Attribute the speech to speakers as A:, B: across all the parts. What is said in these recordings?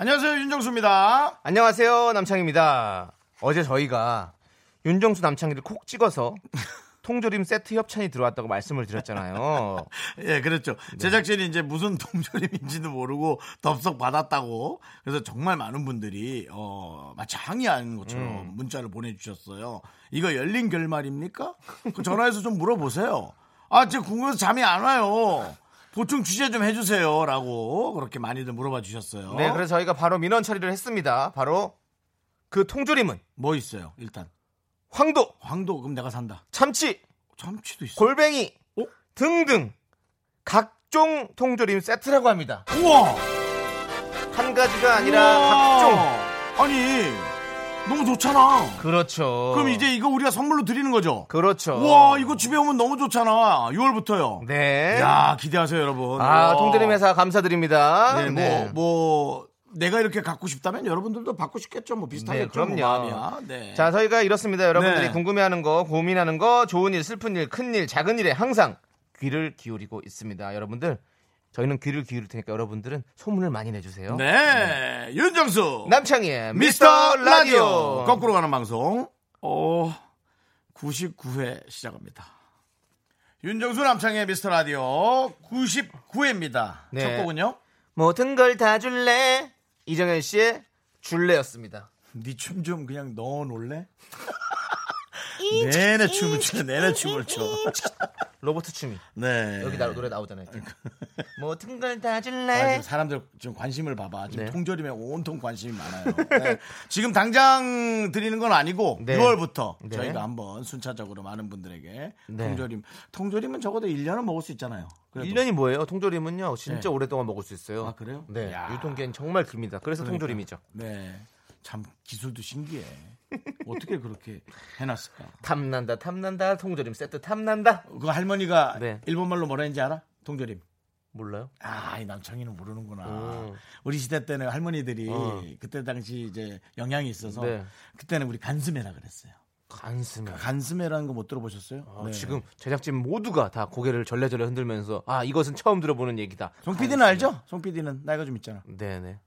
A: 안녕하세요 윤정수입니다.
B: 안녕하세요 남창입니다. 어제 저희가 윤정수 남창희를 콕 찍어서 통조림 세트 협찬이 들어왔다고 말씀을 드렸잖아요.
A: 예, 그렇죠. 제작진이 이제 무슨 동조림인지도 모르고 덥석 받았다고. 그래서 정말 많은 분들이 어 마치 항의하는 것처럼 문자를 보내주셨어요. 이거 열린 결말입니까? 그 전화해서 좀 물어보세요. 아, 지금 궁금해서 잠이 안 와요. 보충 취재 좀 해주세요라고 그렇게 많이들 물어봐 주셨어요.
B: 네, 그래서 저희가 바로 민원 처리를 했습니다. 바로 그 통조림은
A: 뭐 있어요? 일단
B: 황도,
A: 황도 그럼 내가 산다.
B: 참치,
A: 참치도 있어.
B: 골뱅이
A: 어?
B: 등등 각종 통조림 세트라고 합니다.
A: 우와.
B: 한 가지가 아니라
A: 우와. 아니 너무 좋잖아.
B: 그렇죠.
A: 그럼 이제 이거 우리가 선물로 드리는 거죠?
B: 그렇죠.
A: 우와 이거 집에 오면 너무 좋잖아. 6월부터요.
B: 네.
A: 야 기대하세요 여러분.
B: 아. 통조림 회사 감사드립니다.
A: 네, 뭐, 뭐 내가 이렇게 갖고 싶다면 여러분들도 받고 싶겠죠. 뭐 비슷하겠죠.
B: 네, 그럼요.
A: 뭐 마음이야. 네.
B: 자, 저희가 이렇습니다. 여러분들이
A: 네.
B: 궁금해하는 거, 고민하는 거, 좋은 일, 슬픈 일, 큰 일, 작은 일에 항상 귀를 기울이고 있습니다. 여러분들, 저희는 귀를 기울일 테니까 여러분들은 소문을 많이 내주세요.
A: 네. 윤정수
B: 남창희의
A: 미스터 라디오
B: 라디오.
A: 거꾸로 가는 방송. 어 99회 시작합니다. 윤정수 남창의 미스터 라디오 99회입니다.
B: 네.
A: 첫 곡은요?
B: 모든 걸 다 줄래. 이정현 씨의 줄래였습니다.
A: 네춤좀 그냥 넣어 놓을래? 내내 춤을 춰, 내내 춤을 춰.
B: 로버트 춤이.
A: 네.
B: 여기 나, 노래 나오잖아요. 모든 걸다
A: 아,
B: 줄래.
A: 지금 사람들 지금 관심을 봐봐. 지금
B: 네.
A: 통조림에 온통 관심이 많아요. 네. 지금 당장 드리는 건 아니고
B: 네.
A: 6월부터
B: 네.
A: 저희가 한번 순차적으로 많은 분들에게
B: 네.
A: 통조림. 통조림은 적어도 1년은 먹을 수 있잖아요. 그래도.
B: 1년이 뭐예요? 통조림은요, 진짜
A: 네.
B: 오랫동안 먹을 수 있어요.
A: 아, 그래요?
B: 네.
A: 야.
B: 유통기한이 정말 깁니다. 그래서
A: 그러니까.
B: 통조림이죠.
A: 네. 참 기술도 신기해. 어떻게 그렇게 해놨을까?
B: 탐난다, 탐난다, 통조림 세트 탐난다.
A: 그 할머니가
B: 네.
A: 일본말로 뭐라 했는지 알아? 통조림.
B: 몰라요?
A: 아, 이 남창이는 모르는구나.
B: 음.
A: 우리 시대 때는 할머니들이
B: 어.
A: 그때 당시 이제 영향이 있어서
B: 네.
A: 그때는 우리 간스메라 그랬어요.
B: 간스메.
A: 간스메라는 거 못 들어보셨어요?
B: 아,
A: 네.
B: 지금 제작진 모두가 다 고개를 절레절레 흔들면서 아 이것은 처음 들어보는 얘기다.
A: 송 PD는 알죠? 송 PD는 나이가 좀 있잖아.
B: 네네.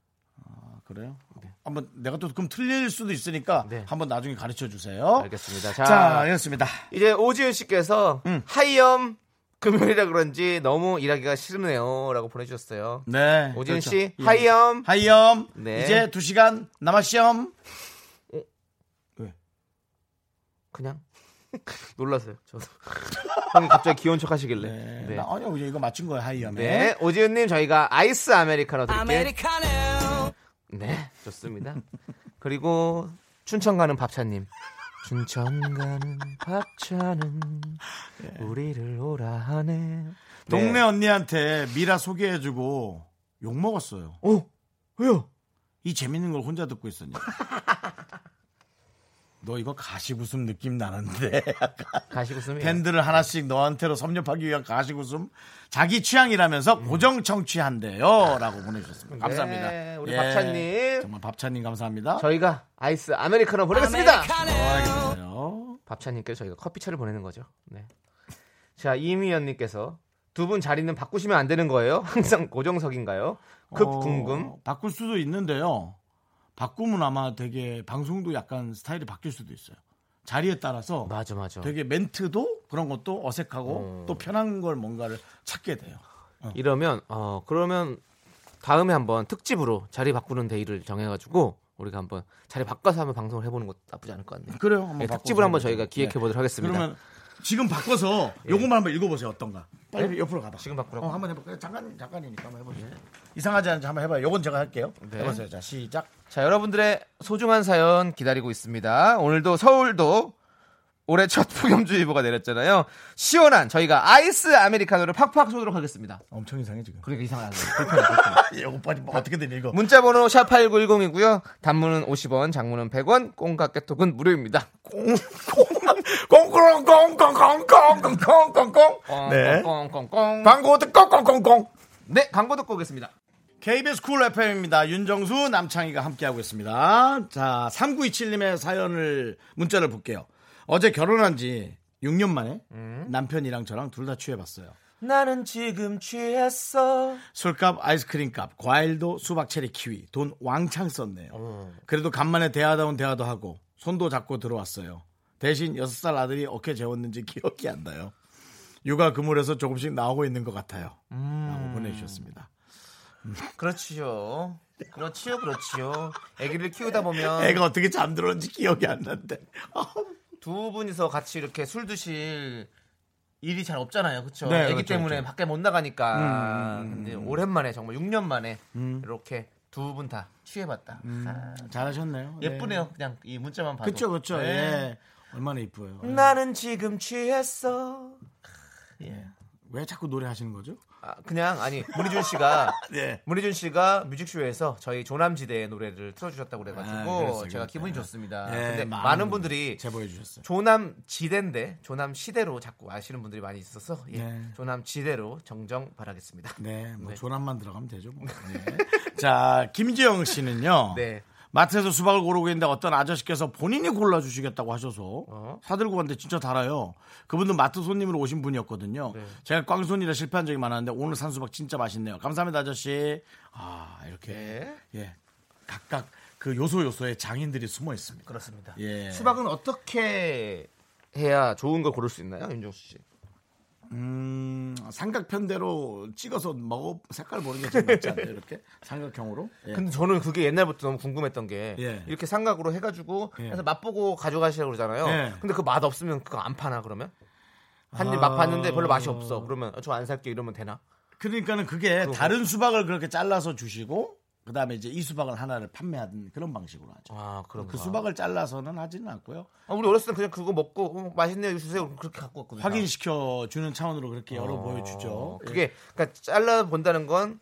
A: 아, 그래요? 한번 내가 또 그럼 틀릴 수도 있으니까
B: 네.
A: 한번 나중에 가르쳐 주세요.
B: 알겠습니다. 자,
A: 자, 알겠습니다.
B: 이제 오지은 씨께서
A: 음.
B: 하이엄 금요일이라 그런지 너무 일하기가 싫네요라고 보내주셨어요.
A: 네.
B: 오지은
A: 그렇죠.
B: 씨
A: 예.
B: 하이엄.
A: 하이엄.
B: 네.
A: 이제 2 시간 남았시엄.
B: 그냥 놀라서요. 저도 형이 갑자기 귀여운 척 하시길래.
A: 네.
B: 네.
A: 나, 아니요, 이거 맞춘 거예요, 하이엄에.
B: 네, 오지은님 저희가 아이스 아메리카노 드릴게요. 네, 좋습니다. 그리고 춘천 가는 밥차님. 춘천 가는 밥차는 우리를 오라 하네.
A: 동네
B: 네.
A: 언니한테 미라 소개해주고 욕 먹었어요.
B: 어, 왜요?
A: 이 재밌는 걸 혼자 듣고 있었냐. 너 이거 웃음 느낌 나는데.
B: 쓰면
A: 팬들을 하나씩 너한테로 섭렵하기 위한 웃음. 자기 취향이라면서 고정 청취한대요. 라고 보내주셨습니다. 감사합니다.
B: 네, 우리
A: 예,
B: 밥차님.
A: 정말 밥차님 감사합니다.
B: 저희가 아이스 아메리카노 보내겠습니다.
A: 어, 알겠어요.
B: 밥차님께 저희가 커피차를 보내는 거죠. 네. 자, 이미연님께서 두 분 자리는 바꾸시면 안 되는 거예요? 항상 고정석인가요? 급
A: 어,
B: 궁금.
A: 바꿀 수도 있는데요. 바꾸면 아마 되게 방송도 약간 스타일이 바뀔 수도 있어요. 자리에 따라서
B: 맞아, 맞아.
A: 되게 멘트도 그런 것도 어색하고
B: 어.
A: 또 편한 걸 뭔가를 찾게 돼요.
B: 이러면 어 그러면 다음에 한번 특집으로 자리 바꾸는 데이를 정해가지고 우리가 한번 자리 바꿔서 한번 방송을 해보는 것도 나쁘지 않을 것 같네요.
A: 그래요. 한번
B: 네, 특집을 한번. 저희가 기획해 보도록 하겠습니다.
A: 그러면 지금 바꿔서 요것만 한번 읽어보세요. 어떤가? 빨리 옆으로 가봐.
B: 지금 바꾸라고?
A: 어, 한번 해볼까요? 잠깐 잠깐이니까 한번 해보세요. 이상하지 않은지 한번 해봐요. 요건 제가 할게요.
B: 네.
A: 해보세요. 자 시작.
B: 자, 여러분들의 소중한 사연 기다리고 있습니다. 오늘도 서울도 올해 첫 폭염주의보가 내렸잖아요. 시원한 저희가 아이스 아메리카노를 팍팍 쏘도록 하겠습니다.
A: 엄청 이상해 지금.
B: 그러니까 이상하네. 불편해, 불편해.
A: 예, 오빠 뭐 어떻게 되니 이거?
B: 문자번호 샵 8910이고요. 단문은 50원, 장문은 100원, 꽁과 깨톡은 무료입니다.
A: 꽁꽁 꽁꽁꽁꽁꽁꽁꽁꽁. 네.
B: 꽁꽁꽁꽁.
A: 광고 듣고 꽁꽁꽁.
B: 네, 광고 듣고 오겠습니다.
A: KBS 쿨 FM입니다. 윤정수 남창희가 함께하고 있습니다. 자, 3927님의 사연을 문자를 볼게요. 어제 결혼한 지 6년 만에 남편이랑 저랑 둘 다 취해봤어요.
B: 나는 지금 취했어.
A: 술값, 아이스크림값, 과일도 수박, 체리, 키위 돈 왕창 썼네요. 그래도 간만에 대하다 온 대화도 하고 손도 잡고 들어왔어요. 대신 6살 아들이 어떻게 재웠는지 기억이 안 나요. 육아 그물에서 조금씩 나오고 있는 것 같아요. 라고 보내주셨습니다.
B: 그렇지요. 그렇지요, 그렇지요. 아기를 키우다 보면
A: 애가 어떻게 잠들었는지 기억이 안 난대.
B: 두 분이서 같이 이렇게 술 드실 일이 잘 없잖아요. 그렇죠?
A: 네,
B: 아기
A: 그렇죠,
B: 때문에
A: 그렇죠.
B: 밖에 못 나가니까.
A: 음, 음,
B: 근데 오랜만에 정말 6년 만에 이렇게 두 분 다 취해봤다. 아,
A: 잘하셨네요. 네.
B: 예쁘네요. 그냥 이 문자만 봐도.
A: 그쵸, 그쵸.
B: 네.
A: 예. 얼마나 이뻐요. 예.
B: 나는 지금 취했어. 예.
A: 왜 자꾸 노래 하시는 거죠?
B: 아, 그냥 아니 문희준 씨가
A: 네.
B: 문희준 씨가 뮤직쇼에서 저희 조남지대의 노래를 틀어주셨다고 그래가지고
A: 아, 그랬어요,
B: 제가
A: 그랬어요.
B: 기분이 좋습니다.
A: 예,
B: 근데
A: 많은
B: 많은 분들이
A: 제보해 주셨어요.
B: 조남 지대인데 조남 시대로 자꾸 아시는 분들이 많이 있어서 예,
A: 네.
B: 조남 지대로 정정 바라겠습니다.
A: 네, 뭐
B: 네.
A: 조남만 들어가면 되죠. 뭐. 네. 자, 김지영 씨는요.
B: 네.
A: 마트에서 수박을 고르고 있는데 어떤 아저씨께서 본인이 골라주시겠다고 하셔서
B: 어?
A: 사들고 갔는데 진짜 달아요. 그분도 마트 손님으로 오신 분이었거든요.
B: 네.
A: 제가 꽝손이라 실패한 적이 많았는데 오늘 산 수박 진짜 맛있네요. 감사합니다, 아저씨. 아, 이렇게.
B: 네.
A: 예. 각각 그 요소 요소에 장인들이 숨어 있습니다.
B: 그렇습니다.
A: 예.
B: 수박은 어떻게 해야 좋은 걸 고를 수 있나요, 윤정수 씨?
A: 음, 삼각편대로 찍어서 먹어 색깔 보는 게 제일 낫지 않나요? 이렇게 삼각형으로. 예.
B: 근데 저는 그게 옛날부터 너무 궁금했던 게
A: 예.
B: 이렇게 삼각으로 해가지고
A: 예.
B: 해서 맛보고 가져가시라고 그러잖아요.
A: 예.
B: 근데 그 맛 없으면 그거 안 파나 그러면? 한입
A: 아.
B: 맛봤는데 별로 맛이 없어. 그러면 저 안 살게 이러면 되나?
A: 그러니까는 그게 다른 수박을 그렇게 잘라서 주시고 그다음에 이제 이 수박을 하나를 판매하는 그런 방식으로 하죠.
B: 아 그럼
A: 그 수박을 잘라서는 하지는 않고요.
B: 아, 우리 어렸을 때 그냥 그거 먹고 어, 맛있네요 주세요 그렇게 갖고 왔거든요.
A: 확인시켜 주는 차원으로 그렇게 열어
B: 어,
A: 보여주죠. 예.
B: 그게 그러니까 잘라 본다는 건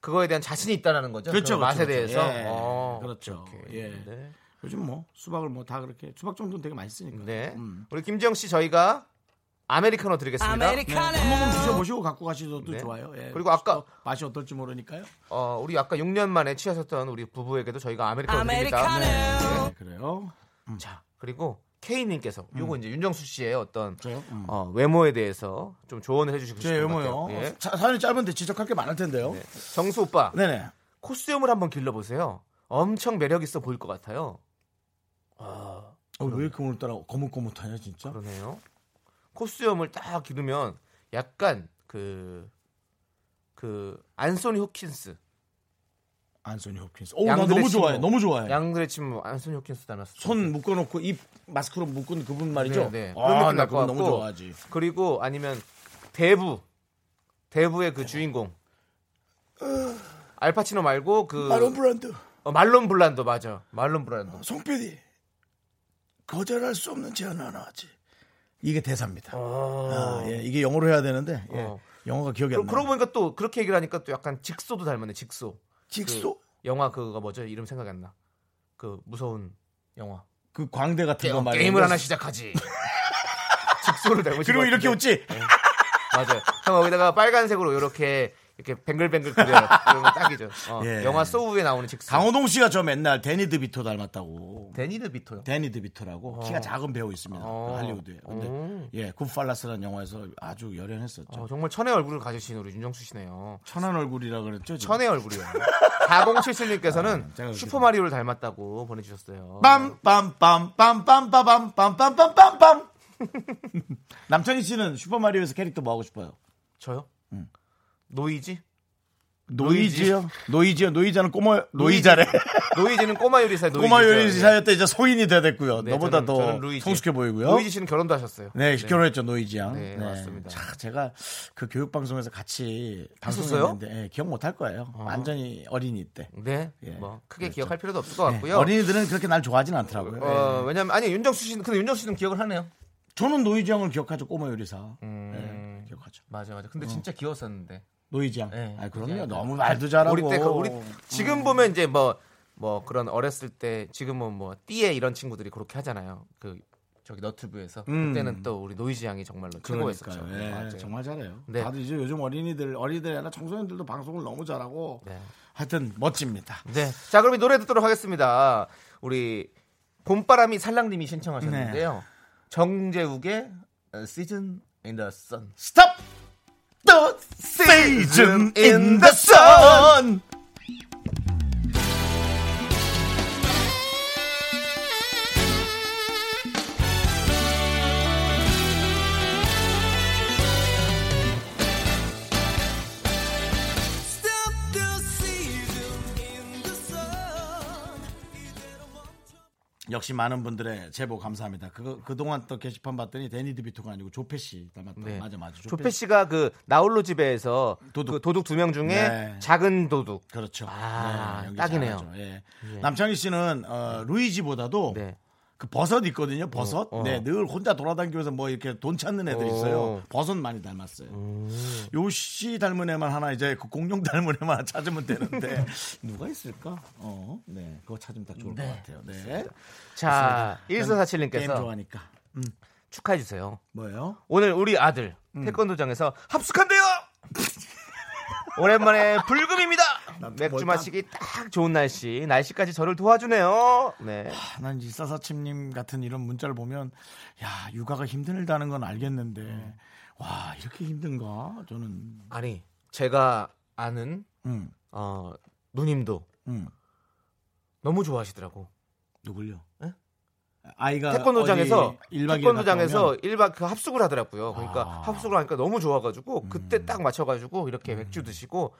B: 그거에 대한 자신이 있다라는 거죠.
A: 그렇죠,
B: 그 맛에
A: 그렇죠,
B: 대해서.
A: 예,
B: 어,
A: 그렇죠.
B: 오케이.
A: 예.
B: 네.
A: 요즘 뭐 수박을 뭐 다 그렇게 수박 정도는 되게 맛있으니까.
B: 네.
A: 음.
B: 우리 김지영 씨 저희가 아메리카노 드리겠습니다.
A: 네, 한 번만 드셔보시고 갖고 가셔도
B: 네.
A: 좋아요. 예.
B: 그리고 아까-
A: 맛이 어떨지 모르니까요.
B: 어, 우리 아까 6년 만에 취하셨던 우리 부부에게도 저희가 아메리카노 드립니다.
A: 네, 그래요.
B: 자, 그리고 K님께서 요거 이제 윤정수 씨의 어떤?
A: 음.
B: 어, 외모에 대해서 좀 조언을 해주시고
A: 제
B: 싶은 것
A: 외모요.
B: 같아요. 예.
A: 사- 사연이 짧은데 지적할 게 많을 텐데요.
B: 네. 정수 오빠
A: 네네.
B: 코스염을 한번 길러보세요. 엄청 매력 있어 보일 것 같아요. 아,
A: 어, 왜 이렇게 오늘따라 거뭇거뭇하냐 진짜?
B: 그러네요. 코스염을 딱 기르면 약간 그, 그, 안소니 호킨스.
A: 안소니 호킨스. 오, 나 너무 좋아해. 너무 좋아해.
B: 양들의 친구 안소니 호킨스 닮았어.
A: 손 묶어놓고 입 마스크로 묶은 그분 말이죠.
B: 네, 네.
A: 아, 나 그분 너무. 좋아하지.
B: 그리고 아니면 대부. 대부의 그 주인공. 알파치노 말고 그
A: 마론 브란드,
B: 어, 말론 블란도 맞아. 말론 블란도.
A: 송 PD 거절할 수 없는 제안 하나 하지. 이게 대사입니다. 아, 예, 이게 영어로 해야 되는데 예,
B: 어.
A: 영어가 기억이
B: 그러,
A: 안 나.
B: 그러고 보니까 또 그렇게 얘기를 하니까 또 약간 직소도 닮았네. 직소.
A: 직소
B: 그 영화 그거 뭐죠? 이름 생각이 안 나. 그 무서운 영화.
A: 그 광대 같은 거
B: 게,
A: 말이야.
B: 임을 하나 시작하지. 직소를 닮으신
A: 그리고
B: 것
A: 이렇게. 웃지.
B: 맞아요. 형 여기다가 빨간색으로 이렇게 이렇게 뱅글뱅글 그려요. 그러면 딱이죠. 어,
A: 예.
B: 영화 Saw에 나오는 직소.
A: 강호동 씨가 저 맨날 대니 드 비토 닮았다고.
B: 대니 드 비토요.
A: 대니 드 비토라고 키가 작은 배우 있습니다.
B: 어.
A: 그 할리우드에. 근데
B: 음.
A: 예, Goodfellas라는 영화에서 아주 열연했었죠.
B: 어, 정말 천의 얼굴을 가지신 우리 윤정수 씨네요.
A: 천한 얼굴이라 그랬죠. 지금?
B: 천의 얼굴이요. 4077님께서는
A: 아,
B: 슈퍼마리오를 닮았다고 보내주셨어요.
A: 빰빰빰빰빰빰빰빰빰빰 남창희 씨는 슈퍼마리오에서 캐릭터 뭐 하고 싶어요?
B: 저요?
A: 음.
B: 노희지?
A: 노희지요? 노희지요? 노희지는 꼬마 노희지래.
B: 노희지는 꼬마 요리사 노희지.
A: 꼬마 요리사였대 이제 소인이 돼 됐고요.
B: 네,
A: 너보다
B: 저는-
A: 더
B: 저는 루이지.
A: 성숙해 보이고요.
B: 노희지 씨는 결혼도 하셨어요.
A: 네, 결혼했죠 노희지 양.
B: 네, 맞습니다.
A: 자, 제가 그 교육 방송에서 같이? 방송했는데 예, 기억 못 할 거예요. 완전히 어린이 때.
B: 네.
A: 예,
B: 뭐 크게
A: 그랬죠.
B: 기억할 필요도 없을 것
A: 네,
B: 같고요.
A: 어린이들은 그렇게 날 좋아하진 않더라고요.
B: 어,
A: 예.
B: 왜냐면 아니 윤정수 씨는 근데 윤정수 씨는 기억을 하네요.
A: 저는 노이지 양을 기억하죠. 꼬마 요리사.
B: 음.
A: 네, 기억하죠.
B: 맞아 맞아. 근데 진짜 귀여웠었는데.
A: 노이지 양.
B: 네,
A: 아,
B: 그게
A: 그럼요.
B: 약간-
A: 너무 말도 잘하고.
B: 우리 때그 우리 지금 보면 이제 뭐 뭐 그런 어렸을 때 지금은 뭐 띠에 이런 친구들이 그렇게 하잖아요. 그 저기 너튜브에서
A: 음.
B: 그때는 또 우리 노이지 양이 정말로 최고였었죠.
A: 예,
B: 맞아요.
A: 정말 잘해요.
B: 네.
A: 다들 이제 요즘 어린이들, 어린이들 아니라 청소년들도 방송을 너무 잘하고
B: 네.
A: 하여튼 멋집니다.
B: 네. 자, 그럼 이 노래 듣도록 하겠습니다. 우리 봄바람이 살랑님이 신청하셨는데요.
A: 네.
B: 정재욱의 시즌 인더 선.
A: Stop the season in the sun. 역시 많은 분들의 제보 감사합니다. 그 그동안 또 게시판 봤더니 데니 드비토가 아니고 조페 씨 닮았다.
B: 네.
A: 맞아 맞아.
B: 조페 씨가 그 나홀로 집에에서
A: 도둑.
B: 그 도둑 두 명 중에
A: 네.
B: 작은 도둑.
A: 그렇죠.
B: 아,
A: 네,
B: 딱이네요.
A: 예.
B: 예.
A: 남창희 씨는 어, 루이지보다도
B: 네.
A: 그 버섯 있거든요. 버섯.
B: 어, 어.
A: 네, 늘 혼자 돌아다니면서 뭐 이렇게 돈 찾는 애들 있어요.
B: 오.
A: 버섯 많이 닮았어요.
B: 음.
A: 요씨 닮은 애만 하나 이제 그 공룡 닮은 애만 하나 찾으면 되는데 누가 있을까? 어, 네, 그거 찾으면 딱 좋을 것 같아요. 네,
B: 자,
A: 게임
B: 1447님께서
A: 좋아하니까. 음,
B: 축하해 주세요.
A: 뭐예요?
B: 오늘 우리 아들
A: 음.
B: 태권도장에서 합숙한대요. 오랜만에 불금입니다. 맥주
A: 뭘
B: 마시기 딱 좋은 날씨. 날씨까지 저를 도와주네요. 네.
A: 아, 난 이사사침님 같은 이런 문자를 보면 야 육아가 힘들다는 건 알겠는데 와 이렇게 힘든가? 저는
B: 아니 제가 아는
A: 음,
B: 어, 누님도
A: 음.
B: 너무 좋아하시더라고.
A: 누굴요?
B: 예?
A: 아이가
B: 태권도장에서
A: 일박
B: 태권도장에서 1박 그 합숙을 하더라고요. 그러니까
A: 아.
B: 합숙을 하니까 너무 좋아가지고
A: 음.
B: 그때 딱 맞춰가지고 이렇게 맥주 드시고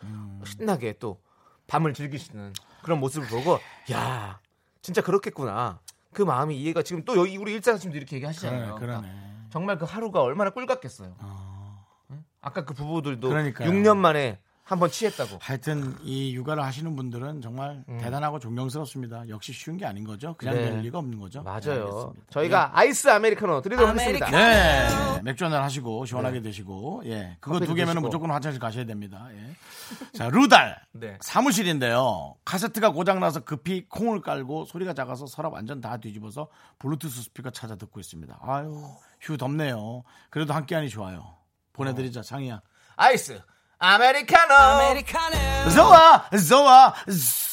B: 신나게 또 밤을 즐기시는 그런 모습을 보고 야 진짜 그렇겠구나. 그 마음이 이해가 지금 또 여기 우리 일자님도 이렇게 얘기하시잖아요.
A: 그러네.
B: 그러니까 정말 그 하루가 얼마나 꿀 같겠어요.
A: 아.
B: 응? 아까 그 부부들도
A: 그러니까요.
B: 6년 만에 한번 취했다고.
A: 하여튼 이 육아를 하시는 분들은 정말 대단하고 존경스럽습니다. 역시 쉬운 게 아닌 거죠. 그냥
B: 음. 네.
A: 될 리가 없는 거죠. 네,
B: 맞아요.
A: 알겠습니다.
B: 저희가 아이스 아메리카노 드리도록 하겠습니다.
A: 네. 맥주 한잔 하시고 시원하게 드시고 예. 그거 두 개면
B: 드시고.
A: 무조건 화장실 가셔야 됩니다. 예. 자, 루달.
B: 네.
A: 사무실인데요. 카세트가 고장 나서 급히 콩을 깔고 소리가 작아서 서랍 완전 다 뒤집어서 블루투스 스피커 찾아 듣고 있습니다. 아유, 휴 덥네요. 그래도 함께하니 좋아요. 보내 드리자, 창이야.
B: 아이스 아메리카노.
A: 좋아, 좋아,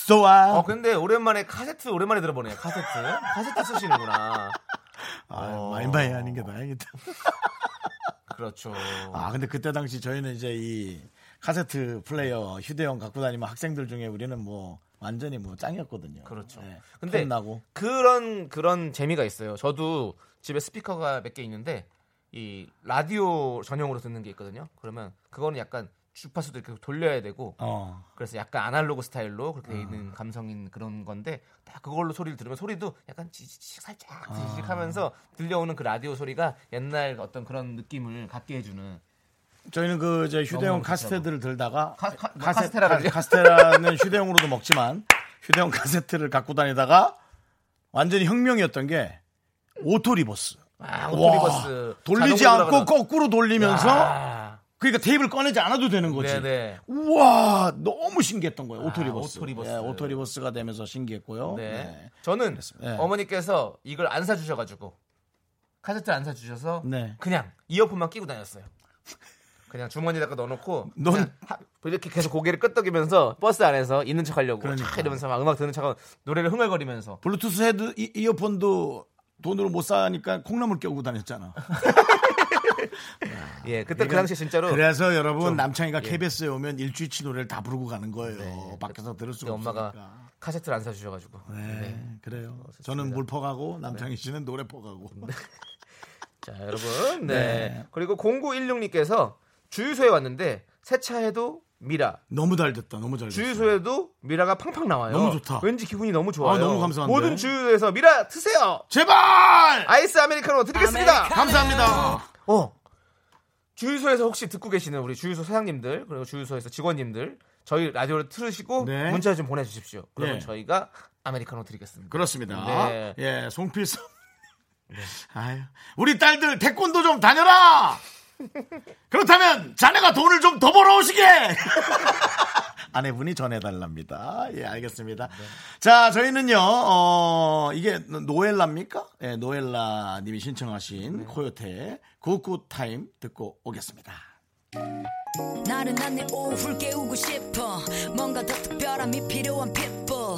A: 좋아.
B: 어 근데 오랜만에 카세트 오랜만에 들어보네요. 카세트. 카세트 쓰시는구나.
A: 아, 마이마이 하는 게 다행이다.
B: 그렇죠.
A: 아, 근데 그때 당시 저희는 이제 이 카세트 플레이어 휴대용 갖고 다니면 학생들 중에 우리는 뭐 완전히 뭐 짱이었거든요.
B: 그렇죠.
A: 네.
B: 근데
A: 폰 나고.
B: 그런 그런 재미가 있어요. 저도 집에 스피커가 몇 개 있는데 이 라디오 전용으로 듣는 게 있거든요. 그러면 그거는 약간 주파수도 이렇게 돌려야 되고
A: 어.
B: 그래서 약간 아날로그 스타일로 그렇게 돼 있는 감성인 그런 건데 딱 그걸로 소리를 들으면 소리도 약간 지지직 살짝 지지직 하면서 들려오는 그 라디오 소리가 옛날 어떤 그런 느낌을 갖게 해주는
A: 저희는 그 이제 휴대용 카세트를 들다가
B: 카- 카- 뭐
A: 카세-
B: 카스테라?
A: 카스테라는 휴대용으로도 먹지만 휴대용 카세트를 갖고 다니다가 완전히 혁명이었던 게 auto reverse.
B: 아,
A: 와,
B: auto reverse
A: 돌리지
B: 자동으로
A: 않고 거꾸로 돌리면서
B: 아,
A: 그러니까 테이프를 꺼내지 않아도 되는 거지.
B: 네네.
A: 우와 너무 신기했던 거예요.
B: 아,
A: 오토리버스.
B: 오토리버스.
A: 예, 오토리버스가 되면서 신기했고요.
B: 네.
A: 네.
B: 저는.
A: 네.
B: 어머니께서 이걸 안 사주셔가지고 카세트 안 사주셔서
A: 네.
B: 그냥 이어폰만 끼고 다녔어요. 그냥 주머니에다가 넣어놓고
A: 넌-
B: 하- 이렇게 계속 고개를 끄덕이면서 버스 안에서 있는 척하려고
A: 그러니까.
B: 차 이러면서 막 음악 듣는 척하고 노래를 흥얼거리면서
A: 블루투스 헤드 이, 이어폰도 돈으로 못 사니까 콩나물 껴고 다녔잖아.
B: 예 그때 그 당시 진짜로
A: 그래서 여러분
B: 좀,
A: 남창희가
B: 예.
A: KBS에 오면 일주일치 노래를 다 부르고 가는 거예요.
B: 네.
A: 밖에서 들을 수가
B: 엄마가
A: 없으니까.
B: 카세트를 안 사주셔가지고
A: 네,
B: 네.
A: 그래요. 저는 물 퍼가고 남창희 씨는 노래 퍼가고.
B: 자 여러분 네.
A: 네.
B: 그리고 0916님께서 주유소에 왔는데 세차해도 미라.
A: 너무 잘 됐다. 너무 잘 됐다.
B: 주유소에도 미라가 팡팡 나와요.
A: 너무 좋다.
B: 왠지 기분이 너무 좋아요.
A: 아, 너무 감사한데.
B: 모든 주유소에서 미라 트세요.
A: 제발!
B: 아이스 아메리카노 드리겠습니다.
A: 감사합니다.
B: 어. 주유소에서 혹시 듣고 계시는 우리 주유소 사장님들 그리고 주유소에서 직원님들 저희 라디오를 틀으시고
A: 네.
B: 문자 좀 보내주십시오. 그러면
A: 네.
B: 저희가 아메리카노 드리겠습니다.
A: 그렇습니다.
B: 네.
A: 예, 송필섭. 아유, 우리 딸들 태권도 좀 다녀라! 그렇다면 자네가 돈을 좀 더 벌어오시게! 아내분이 전해달랍니다. 예, 알겠습니다. 자, 저희는요, 어, 이게 노엘라입니까? 예, 노엘라 님이 신청하신 코요태 Good Good Time 듣고 오겠습니다.
C: 나른한 내 오후를 깨우고 싶어 뭔가 더 특별함이 필요한 people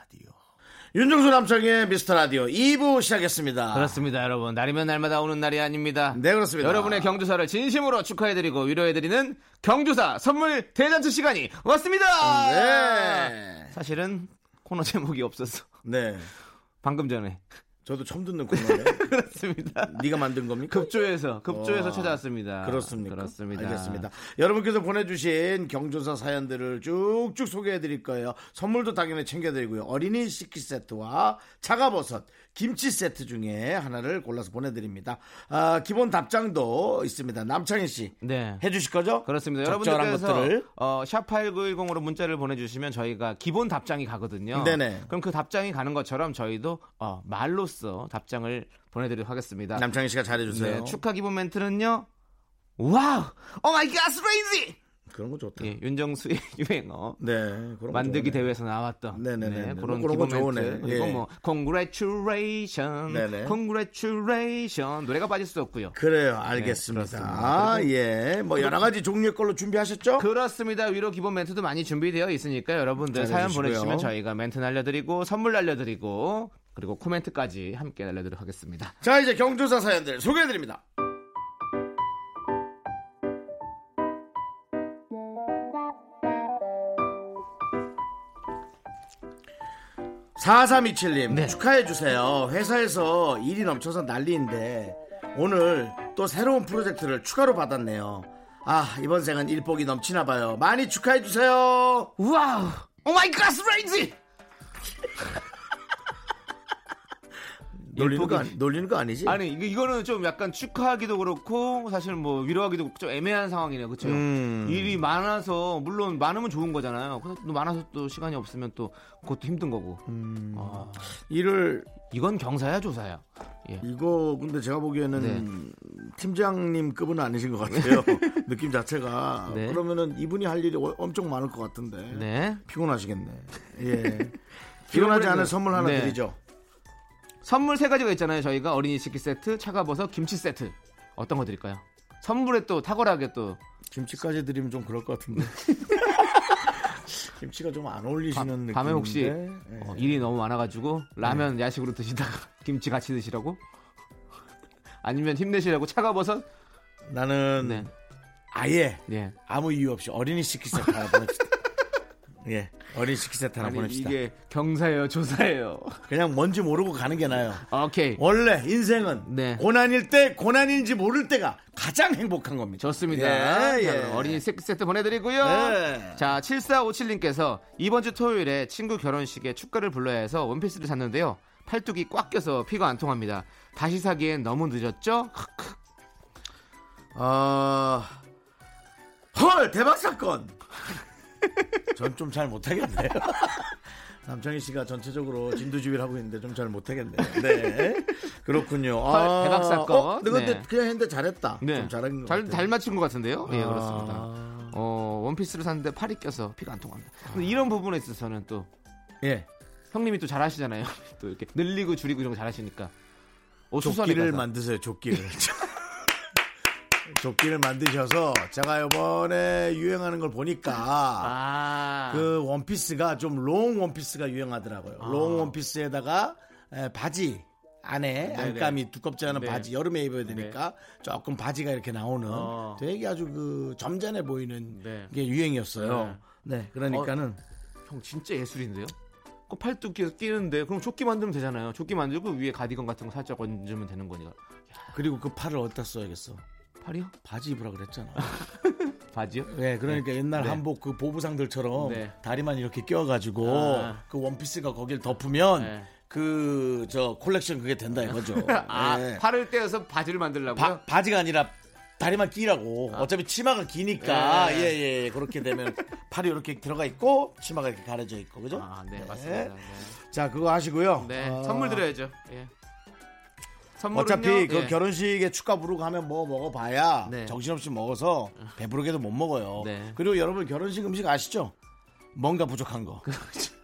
A: 윤정수 남창의 미스터 라디오 2부 시작했습니다.
B: 그렇습니다, 여러분. 날이면 날마다 오는 날이 아닙니다.
A: 네, 그렇습니다.
B: 여러분의 경주사를 진심으로 축하해드리고 위로해드리는 경주사 선물 대잔치 시간이 왔습니다.
A: 네.
B: 사실은 코너 제목이 없었어.
A: 네.
B: 방금 전에
A: 저도 처음 듣는 코너네.
B: 그렇습니다.
A: 네가 만든 겁니까?
B: 급조해서 급조해서
A: 어,
B: 찾아왔습니다.
A: 그렇습니까?
B: 그렇습니다.
A: 알겠습니다. 여러분께서 보내주신 경조사 사연들을 쭉쭉 소개해드릴 거예요. 선물도 당연히 챙겨드리고요. 어린이 식기 세트와 차가버섯, 김치 세트 중에 하나를 골라서 보내드립니다. 아, 기본 답장도 있습니다. 남창희 씨
B: 네.
A: 해주실 거죠?
B: 그렇습니다. 여러분들께서
A: 것들을.
B: 어, 샵8910으로 문자를 보내주시면 저희가 기본 답장이 가거든요.
A: 네네.
B: 그럼 그 답장이 가는 것처럼 저희도 어, 말로써 답장을 보내드리도록 하겠습니다.
A: 남창희 씨가 잘해주세요.
B: 네, 축하 기본 멘트는요. Wow! Oh my god, crazy!
A: 그런 거 좋다.
B: 예, 윤정수의 유행어.
A: 네,
B: 만들기
A: 좋네.
B: 대회에서 나왔던
A: 네네네.
B: 네,
A: 뭐
B: 그런
A: 그런 거
B: 기본. 멘트 그리고
A: 예.
B: 뭐 congratulation,
A: 네네.
B: congratulation 노래가 빠질 수 없고요.
A: 그래요, 알겠습니다.
B: 네.
A: 아, 예. 뭐 여러 가지 종류의 걸로 준비하셨죠?
B: 그렇습니다. 위로 기본 멘트도 많이 준비되어 있으니까 여러분들 사연. 보내주시면 저희가 멘트 날려드리고 선물 날려드리고 그리고 코멘트까지 함께 날려드리도록 하겠습니다.
A: 자, 이제 경조사 사연들 소개해드립니다. 4327님
B: 네.
A: 축하해주세요. 회사에서 일이 넘쳐서 난리인데 오늘 또 새로운 프로젝트를 추가로 받았네요. 아 이번 생은 일복이 넘치나 봐요. 많이 축하해주세요.
B: Wow! Oh my god, crazy!
A: 놀리는 거, 아니, 놀리는 거 아니지?
B: 아니 이거 이거 는 좀 약간 축하하기도 그렇고 사실 뭐 위로하기도 그렇고 좀 애매한 상황이네요, 그렇죠?
A: 음.
B: 일이 많아서 물론 많으면 좋은 거잖아요. 근데 또 많아서 또 시간이 없으면 또 그것도 힘든 거고.
A: 음.
B: 아,
A: 일을
B: 이건 경사야 조사야. 예.
A: 이거 근데 제가 보기에는
B: 네.
A: 팀장님 급은 아니신 것 같아요. 느낌 자체가
B: 네.
A: 그러면은 이분이 할 일이 어- 엄청 많을 것 같은데
B: 네.
A: 피곤하시겠네. 예. 피곤하지 않은 선물 하나
B: 네.
A: 드리죠.
B: 선물 세 가지가 있잖아요. 저희가 어린이 식기 세트, 차가버섯, 김치 세트. 어떤 거 드릴까요? 선물에 또 탁월하게 또
A: 김치까지 드리면 좀 그럴 것 같은데. 김치가 좀 안 어울리시는 느낌.
B: 밤에 혹시
A: 예.
B: 어, 일이 너무 많아가지고 라면 야식으로 드시다가 김치 같이 드시라고? 아니면 힘내시라고 차가버섯?
A: 나는
B: 네.
A: 아예
B: 예.
A: 아무 이유 없이 어린이 식기 세트. 예, 어린이 식기 세트 하나
B: 아니
A: 보냅시다.
B: 이게 경사예요, 조사예요.
A: 그냥 뭔지 모르고 가는 게 나아요.
B: 오케이.
A: 원래 인생은
B: 네.
A: 고난일 때 고난인지 모를 때가 가장 행복한 겁니다.
B: 좋습니다.
A: 예,
B: 자,
A: 예.
B: 어린이 세트, 세트 보내드리고요.
A: 네.
B: 자, 7457님께서 이번 주 토요일에 친구 결혼식에 축가를 불러야 해서 원피스를 샀는데요. 팔뚝이 꽉 껴서 피가 안 통합니다. 다시 사기엔 너무 늦었죠?
A: 아, 헐 대박 사건. 전 좀 잘 못하겠네요. 남창희 씨가 전체적으로 진두지휘를 하고 있는데 좀 잘 못하겠네요. 네, 그렇군요.
B: 헐, 대박 사건.
A: 어, 근데
B: 네.
A: 그냥 했는데 잘했다.
B: 네.
A: 좀 잘한 것
B: 잘. 잘 맞춘 것 같은데요? 예,
A: 아.
B: 그렇습니다. 어, 원피스를 샀는데 팔이 껴서 피가 안 통합니다. 근데 이런 부분에 있어서는 또
A: 예,
B: 형님이 또 잘하시잖아요. 또 이렇게 늘리고 줄이고 이런 거 잘하시니까. 옷 수선에
A: 조끼를. 만드세요. 조끼를. 조끼를 만드셔서 제가 이번에 유행하는 걸 보니까
B: 아.
A: 그 원피스가 좀 롱 원피스가 유행하더라고요.
B: 아.
A: 롱 원피스에다가 에, 바지 안에 안감이 두껍지 않은
B: 네.
A: 바지 여름에 입어야 되니까 조금 바지가 이렇게 나오는
B: 어.
A: 되게 아주 그 점잖해 보이는
B: 네.
A: 게 유행이었어요. 네, 그러니까는
B: 형 진짜 예술인데요? 그 팔뚝 끼- 끼는데 그럼 조끼 만들면 되잖아요. 조끼 만들고 위에 가디건 같은 거 살짝 얹으면 되는 거니까.
A: 그리고 그 팔을 어디다 써야겠어?
B: 팔이요?
A: 바지 입으라 그랬잖아.
B: 바지요?
A: 네, 그러니까 옛날
B: 네.
A: 한복 그 보부상들처럼
B: 네.
A: 다리만 이렇게 끼워가지고
B: 아.
A: 그 원피스가 거길 덮으면
B: 네.
A: 그저 콜렉션 그게 된다 이거죠.
B: 아
A: 네.
B: 팔을 떼어서 바지를 만들라고요?
A: 바, 바지가 아니라 다리만 끼라고. 어차피 치마가 기니까
B: 네.
A: 예예 그렇게 되면 팔이 이렇게 들어가 있고 치마가 이렇게 가려져 있고 그죠?
B: 아, 네, 맞습니다. 네.
A: 자 그거 하시고요.
B: 네,
A: 어,
B: 선물 드려야죠. 예. 선물은요?
A: 어차피 그
B: 예.
A: 결혼식에 축가 부르고 하면 뭐 먹어봐야
B: 네.
A: 정신없이 먹어서 배부르게도 못 먹어요.
B: 네.
A: 그리고 여러분 결혼식 음식 아시죠? 뭔가 부족한 거.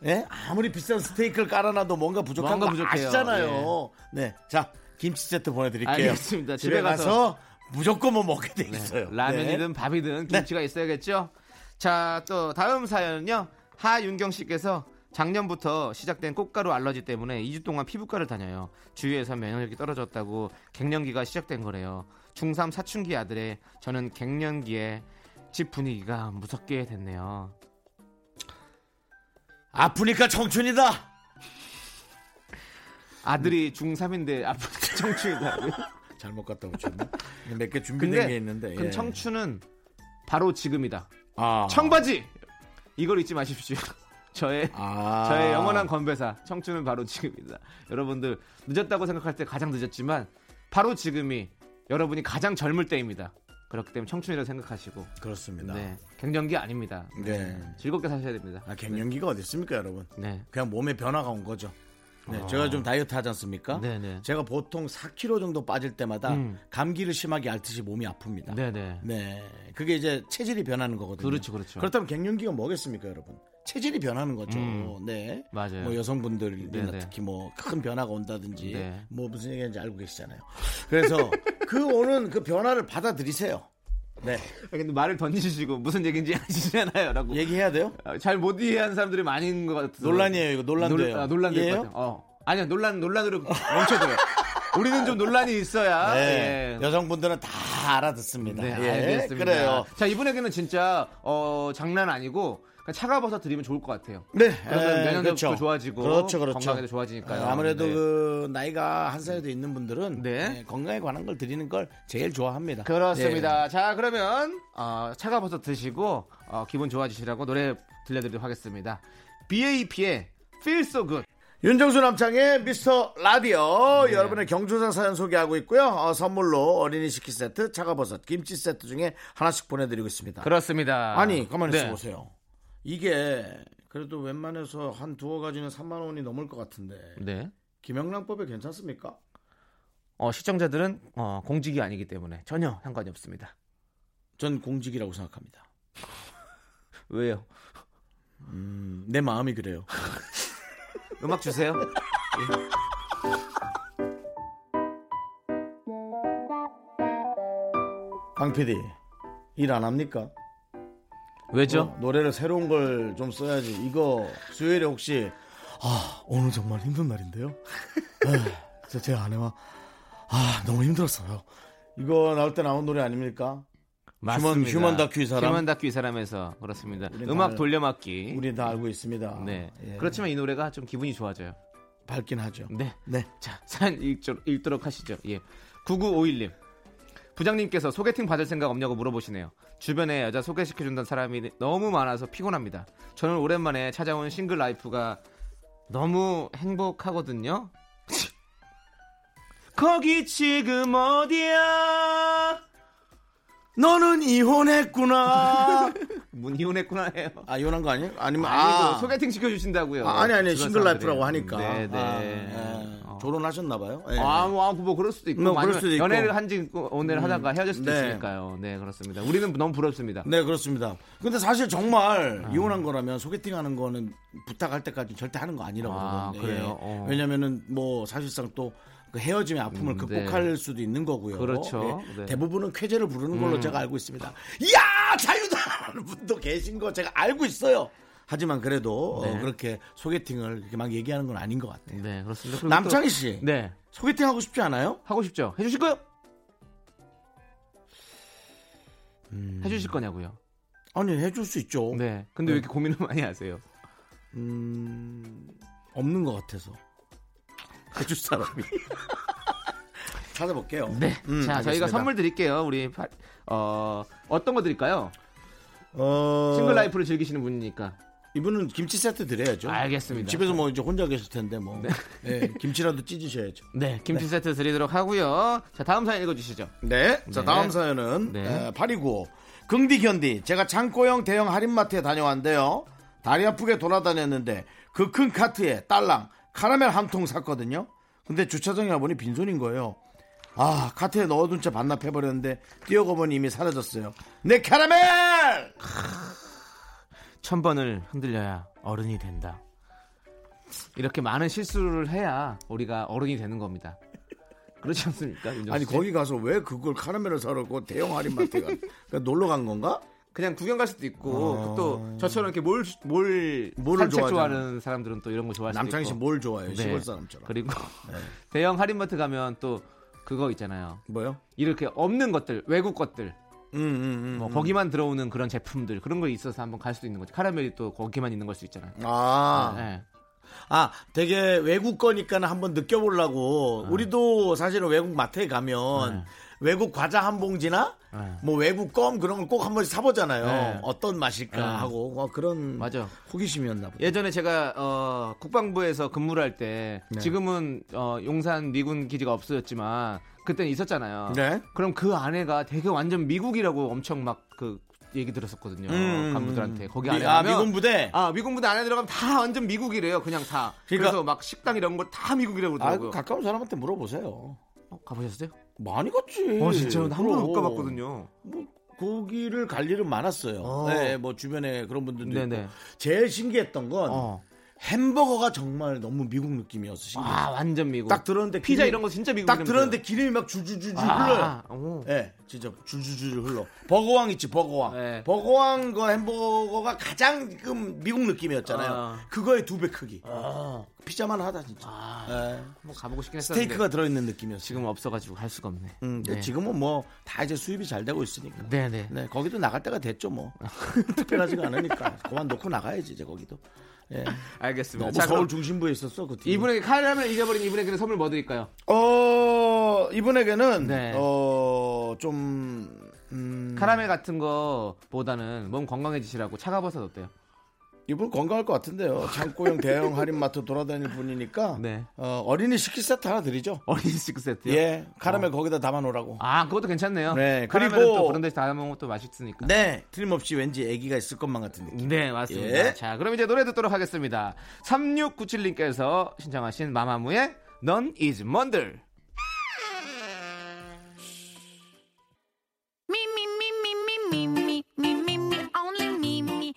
A: 예? 아무리 비싼 스테이크를 깔아놔도 뭔가 부족한
B: 뭔가
A: 거
B: 부족해요.
A: 아시잖아요. 네, 자 김치 세트 보내드릴게요.
B: 알겠습니다.
A: 집에
B: 집에
A: 가서 무조건 뭐 먹게 돼
B: 네,
A: 있어요.
B: 라면이든
A: 네.
B: 밥이든 김치가 있어야겠죠. 자, 또 다음 사연은요. 하윤경 씨께서 작년부터 시작된 꽃가루 알러지 때문에 2주 동안 피부과를 다녀요. 주위에서 면역력이 떨어졌다고 갱년기가 시작된 거래요. 중3 사춘기 아들의 저는 갱년기에 집 분위기가 무섭게 됐네요.
A: 아프니까 청춘이다.
B: 아들이 중3인데 아프니까 청춘이다고요?
A: 잘못 갖다 붙였네. 몇개 준비된 게 있는데.
B: 그
A: 예.
B: 청춘은 바로 지금이다.
A: 아.
B: 청바지! 이걸 잊지 마십시오. 저의
A: 아.
B: 저의 영원한 건배사 청춘은 바로 지금입니다. 여러분들 늦었다고 생각할 때 가장 늦었지만 바로 지금이 여러분이 가장 젊을 때입니다. 그렇기 때문에 청춘이라고 생각하시고
A: 그렇습니다.
B: 네 갱년기 아닙니다.
A: 네.
B: 즐겁게 사셔야 됩니다.
A: 아, 갱년기가 어디 있습니까, 여러분?
B: 네.
A: 그냥 몸에 변화가 온 거죠. 네, 제가 좀 다이어트 하지 않습니까?
B: 아. 네네.
A: 제가 보통 4kg 정도 빠질 때마다
B: 음.
A: 감기를 심하게 앓듯이 몸이 아픕니다.
B: 네네.
A: 네. 그게 이제 체질이 변하는 거거든요.
B: 그렇죠, 그렇죠.
A: 그렇다면 갱년기가 뭐겠습니까, 여러분? 체질이 변하는 거죠.
B: 음.
A: 네.
B: 맞아요.
A: 뭐 여성분들이나
B: 네네.
A: 특히 뭐 큰 변화가 온다든지
B: 네.
A: 뭐 무슨 얘기인지 알고 계시잖아요. 그래서 그 오는 그 변화를 받아들이세요. 네.
B: 근데 말을 던지시고 무슨 얘기인지 아시잖아요.라고
A: 얘기해야 돼요?
B: 잘 못 이해하는 사람들이 많은 것 같아서
A: 논란이에요, 이거 논란돼요.
B: 논- 아, 논란될? 것 같아요. 어. 아니요 논란 논란으로 멈춰둬요. 우리는 좀 논란이 있어야
A: 네.
B: 예.
A: 여성분들은 다 알아듣습니다.
B: 네,
A: 예,
B: 알겠습니다.
A: 그래요.
B: 자, 이분에게는 진짜 어, 장난 아니고 차가버섯 드리면 좋을 것 같아요.
A: 네,
B: 그러면
A: 예,
B: 면역력도
A: 그렇죠.
B: 좋아지고
A: 그렇죠, 그렇죠.
B: 건강에도 좋아지니까요.
A: 아무래도
B: 네.
A: 그 나이가 한더 있는 분들은
B: 네.
A: 네, 건강에 관한 걸 드리는 걸 제일 좋아합니다.
B: 그렇습니다.
A: 예.
B: 자, 그러면 어, 차가버섯 드시고 어, 기분 좋아지시라고 노래 들려드리도록 하겠습니다. BAP의 Feel So Good.
A: 윤정수 남창의 미스터 라디오 여러분의 경조사 사연 소개하고 있고요. 어, 선물로 어린이 식기 세트, 차가버섯, 김치 세트 중에 하나씩 보내드리고 있습니다.
B: 그렇습니다.
A: 아니 가만히
B: 네.
A: 있어 보세요. 이게 그래도 웬만해서 한 두어 가지는 3만 원이 넘을 것 같은데
B: 네.
A: 김영란법에 괜찮습니까?
B: 어, 시청자들은 어, 공직이 아니기 때문에 전혀 상관이 없습니다.
A: 전 공직이라고 생각합니다.
B: 왜요?
A: 음, 내 마음이 그래요.
B: 음악 주세요.
A: 강 PD 일 안 합니까?
B: 왜죠?
A: 어, 노래를 새로운 걸 좀 써야지. 이거 수요일에 혹시 아 오늘 정말 힘든 날인데요. 아, 제 아내와 아 너무 힘들었어요. 이거 나올 때 나온 노래 아닙니까?
B: 맞습니다.
A: 휴먼 다큐 이 사람?
B: 휴먼 다큐 이 사람에서 그렇습니다. 음악
A: 다-
B: 돌려막기.
A: 우리 다 알고 있습니다.
B: 네.
A: 예,
B: 그렇지만 이 노래가 좀 기분이 좋아져요.
A: 밝긴 하죠.
B: 네.
A: 네.
B: 자, 사연 읽도록, 읽도록 하시죠. 예. 9951님. 부장님께서 소개팅 받을 생각 없냐고 물어보시네요. 주변에 여자 소개시켜준다는 사람이 너무 많아서 피곤합니다. 저는 오랜만에 찾아온 single life가 너무 행복하거든요. 거기 지금 어디야?
A: 너는 이혼했구나.
B: 문 이혼했구나 해요.
A: 아 이혼한 거 아니에요? 아니면
B: 아니고
A: 아,
B: 소개팅 시켜주신다고요.
A: 아, 아니 아니
B: 주변
A: 싱글
B: 사람들이.
A: life라고 하니까.
B: 네, 네.
A: 아, 예.
B: 어.
A: 결혼하셨나 봐요. 예.
B: 아, 뭐, 아, 뭐 그럴 수도 있고,
A: 뭐,
B: 뭐
A: 그럴 수도 있고.
B: 연애를 한지 오늘 하다가 헤어질 수도
A: 네.
B: 있으니까요. 네, 그렇습니다. 우리는 너무 부럽습니다.
A: 네 그렇습니다. 근데 사실 정말
B: 아.
A: 이혼한 거라면 소개팅하는 거는 부탁할 때까지 절대 하는 거 아니라고
B: 아,
A: 그러거든요.
B: 그래요?
A: 예.
B: 어.
A: 왜냐면은 뭐 사실상 또 그 헤어짐의 아픔을
B: 음,
A: 극복할 수도 있는 거고요.
B: 그렇죠.
A: 예.
B: 네.
A: 대부분은 쾌재를 부르는 걸로
B: 음.
A: 제가 알고 있습니다. 야 자유다 하는 분도 계신 거 제가 알고 있어요. 하지만 그래도
B: 네.
A: 어, 그렇게 소개팅을 그렇게 막 얘기하는 건 아닌 것 같아요.
B: 네, 그렇습니다.
A: 남창희 씨,
B: 또- 네.
A: 소개팅 하고 싶지 않아요?
B: 하고 싶죠? 해 주실 거요?
A: 음.
B: 해 주실 거냐고요?
A: 아니 해줄 수 있죠.
B: 네. 근데 왜 이렇게 고민을 많이 하세요?
A: 음, 없는 것 같아서 해줄 사람이 찾아볼게요.
B: 네.
A: 음,
B: 자, 저희가
A: 알겠습니다.
B: 선물 드릴게요. 우리 파- 어, 어떤 거 드릴까요?
A: 어,
B: single life를 즐기시는 분이니까.
A: 이분은 김치 세트 드려야죠.
B: 알겠습니다.
A: 집에서 뭐 이제 혼자 계실 텐데 뭐 예, 김치라도 찢으셔야죠.
B: 네, 김치 세트 드리도록 하고요. 자, 다음 사연 읽어 주시죠.
A: 네. 자,
B: 네.
A: 다음 사연은
B: 네.
A: 에, 8295. 긍디 견디. 제가 창고형 대형 할인마트에 다녀왔는데요. 다리 아프게 돌아다녔는데 그 큰 카트에 딸랑 카라멜 한 통 샀거든요. 근데 주차장에 와보니 빈손인 거예요. 아, 카트에 넣어둔 채 반납해버렸는데 뛰어가 보니 이미 사라졌어요. 내 카라멜!
B: 천 번을 흔들려야 어른이 된다. 이렇게 많은 실수를 해야 우리가 어른이 되는 겁니다. 그렇지 않습니까?
A: 아니,
B: 씨?
A: 거기 가서 왜 그걸 카라멜을 사러 고 대형 할인마트에 가? 그러니까 놀러 간 건가?
B: 그냥 구경 갈 수도 있고
A: 어.
B: 또 저처럼 이렇게 뭘, 뭘 산책
A: 좋아하잖아.
B: 좋아하는 사람들은 또 이런 거 좋아할 수도
A: 남창희 씨
B: 있고.
A: 뭘 좋아해요?
B: 네.
A: 시골 사람처럼.
B: 그리고 대형 할인마트 가면 또 그거 있잖아요.
A: 뭐요?
B: 이렇게 없는 것들, 외국 것들,
A: 음, 음, 음.
B: 뭐 거기만 들어오는 그런 제품들 그런 거 있어서 한번 갈 수도 있는 거죠. 카라멜이 또 거기만 있는 걸 수 있잖아요.
A: 아.
B: 네.
A: 아, 되게 외국 거니까는 한번 느껴보려고.
B: 아.
A: 우리도 사실은 외국 마트에 가면
B: 네.
A: 외국 과자 한 봉지나
B: 네.
A: 뭐 외국 껌 그런 걸 꼭 한 번씩 사보잖아요.
B: 네.
A: 어떤 맛일까
B: 네.
A: 하고 어, 그런
B: 맞아.
A: 호기심이었나 보다.
B: 예전에 제가 어, 국방부에서 근무를 할때
A: 네.
B: 지금은 어, 용산 미군 기지가 없어졌지만 그때는 있었잖아요.
A: 네.
B: 그럼 그 안에가 되게 완전 미국이라고 엄청 막 그 얘기 들었었거든요.
A: 음,
B: 간부들한테 거기
A: 미-
B: 안에
A: 아, 미군 부대?
B: 아 미군 부대 안에 들어가면 다 완전 미국이래요. 그냥 다. 그
A: 그러니까-
B: 래서막 식당 이런 거다 미국이라고
A: 아,
B: 그러더라고요.
A: 그 가까운 사람한테 물어보세요.
B: 어, 가보셨어요?
A: 많이 갔지.
B: 어 진짜 한 번도 못. 가봤거든요.
A: 뭐 거기를 갈 일은 많았어요.
B: 어.
A: 네, 뭐 주변에 그런 분들도
B: 네네.
A: 있고. 제일 신기했던 건
B: 어.
A: 햄버거가 정말 너무 미국 신기했어요.
B: 아 완전 미국.
A: 딱 들었는데
B: 피자
A: 기름이-
B: 이런 거 진짜 미국.
A: 딱 들었는데 기름이 막 줄줄줄줄 흘러요.
B: 아, 오.
A: 예, 진짜 줄줄줄 흘러. 버거왕 있지, 버거왕.
B: 네.
A: 버거왕 그 햄버거가 가장 그 미국 느낌이었잖아요.
B: 아.
A: 그거의 두 배 크기.
B: 아,
A: 피자만 하다 진짜.
B: 아.
A: 예.
B: 한번 가보고 싶긴 했었는데
A: 스테이크가 들어있는 느낌이었어요.
B: 지금 없어가지고 할 수가 없네.
A: 음,
B: 네.
A: 지금은 뭐 다 이제 수입이 잘 되고 있으니까.
B: 네네.
A: 네, 거기도 나갈 때가 됐죠, 뭐. 특별하지가 않으니까. 그만 놓고 나가야지, 이제 거기도. 예.
B: 알겠습니다. 자,
A: 서울 중심부에 있었어, 그 팀.
B: 이분에게 카라멜 잊어버린 이분에게는 선물 뭐 드릴까요?
A: 어, 이분에게는,
B: 네.
A: 어, 좀, 음.
B: 카라멜 같은 거보다는 몸 건강해지시라고 차가버섯 어때요?
A: 이분 건강할 것 같은데요. 창고형 대형 할인마트 돌아다닐 분이니까
B: 네.
A: 어, 어린이 식기 세트 하나 드리죠.
B: 어린이 시크 세트요?
A: 예, 카라멜 거기다 담아 놓으라고.
B: 아 그것도 괜찮네요.
A: 네, 그리고-
B: 또 그런 데서 담아 먹으면 또 맛있으니까.
A: 네, 틀림없이 왠지 아기가 있을 것만 같은 느낌.
B: 네, 맞습니다.
A: 예.
B: 자, 그럼 이제 노래 듣도록 하겠습니다. 3697님께서 신청하신 마마무의 넌 is 먼들.
D: 네,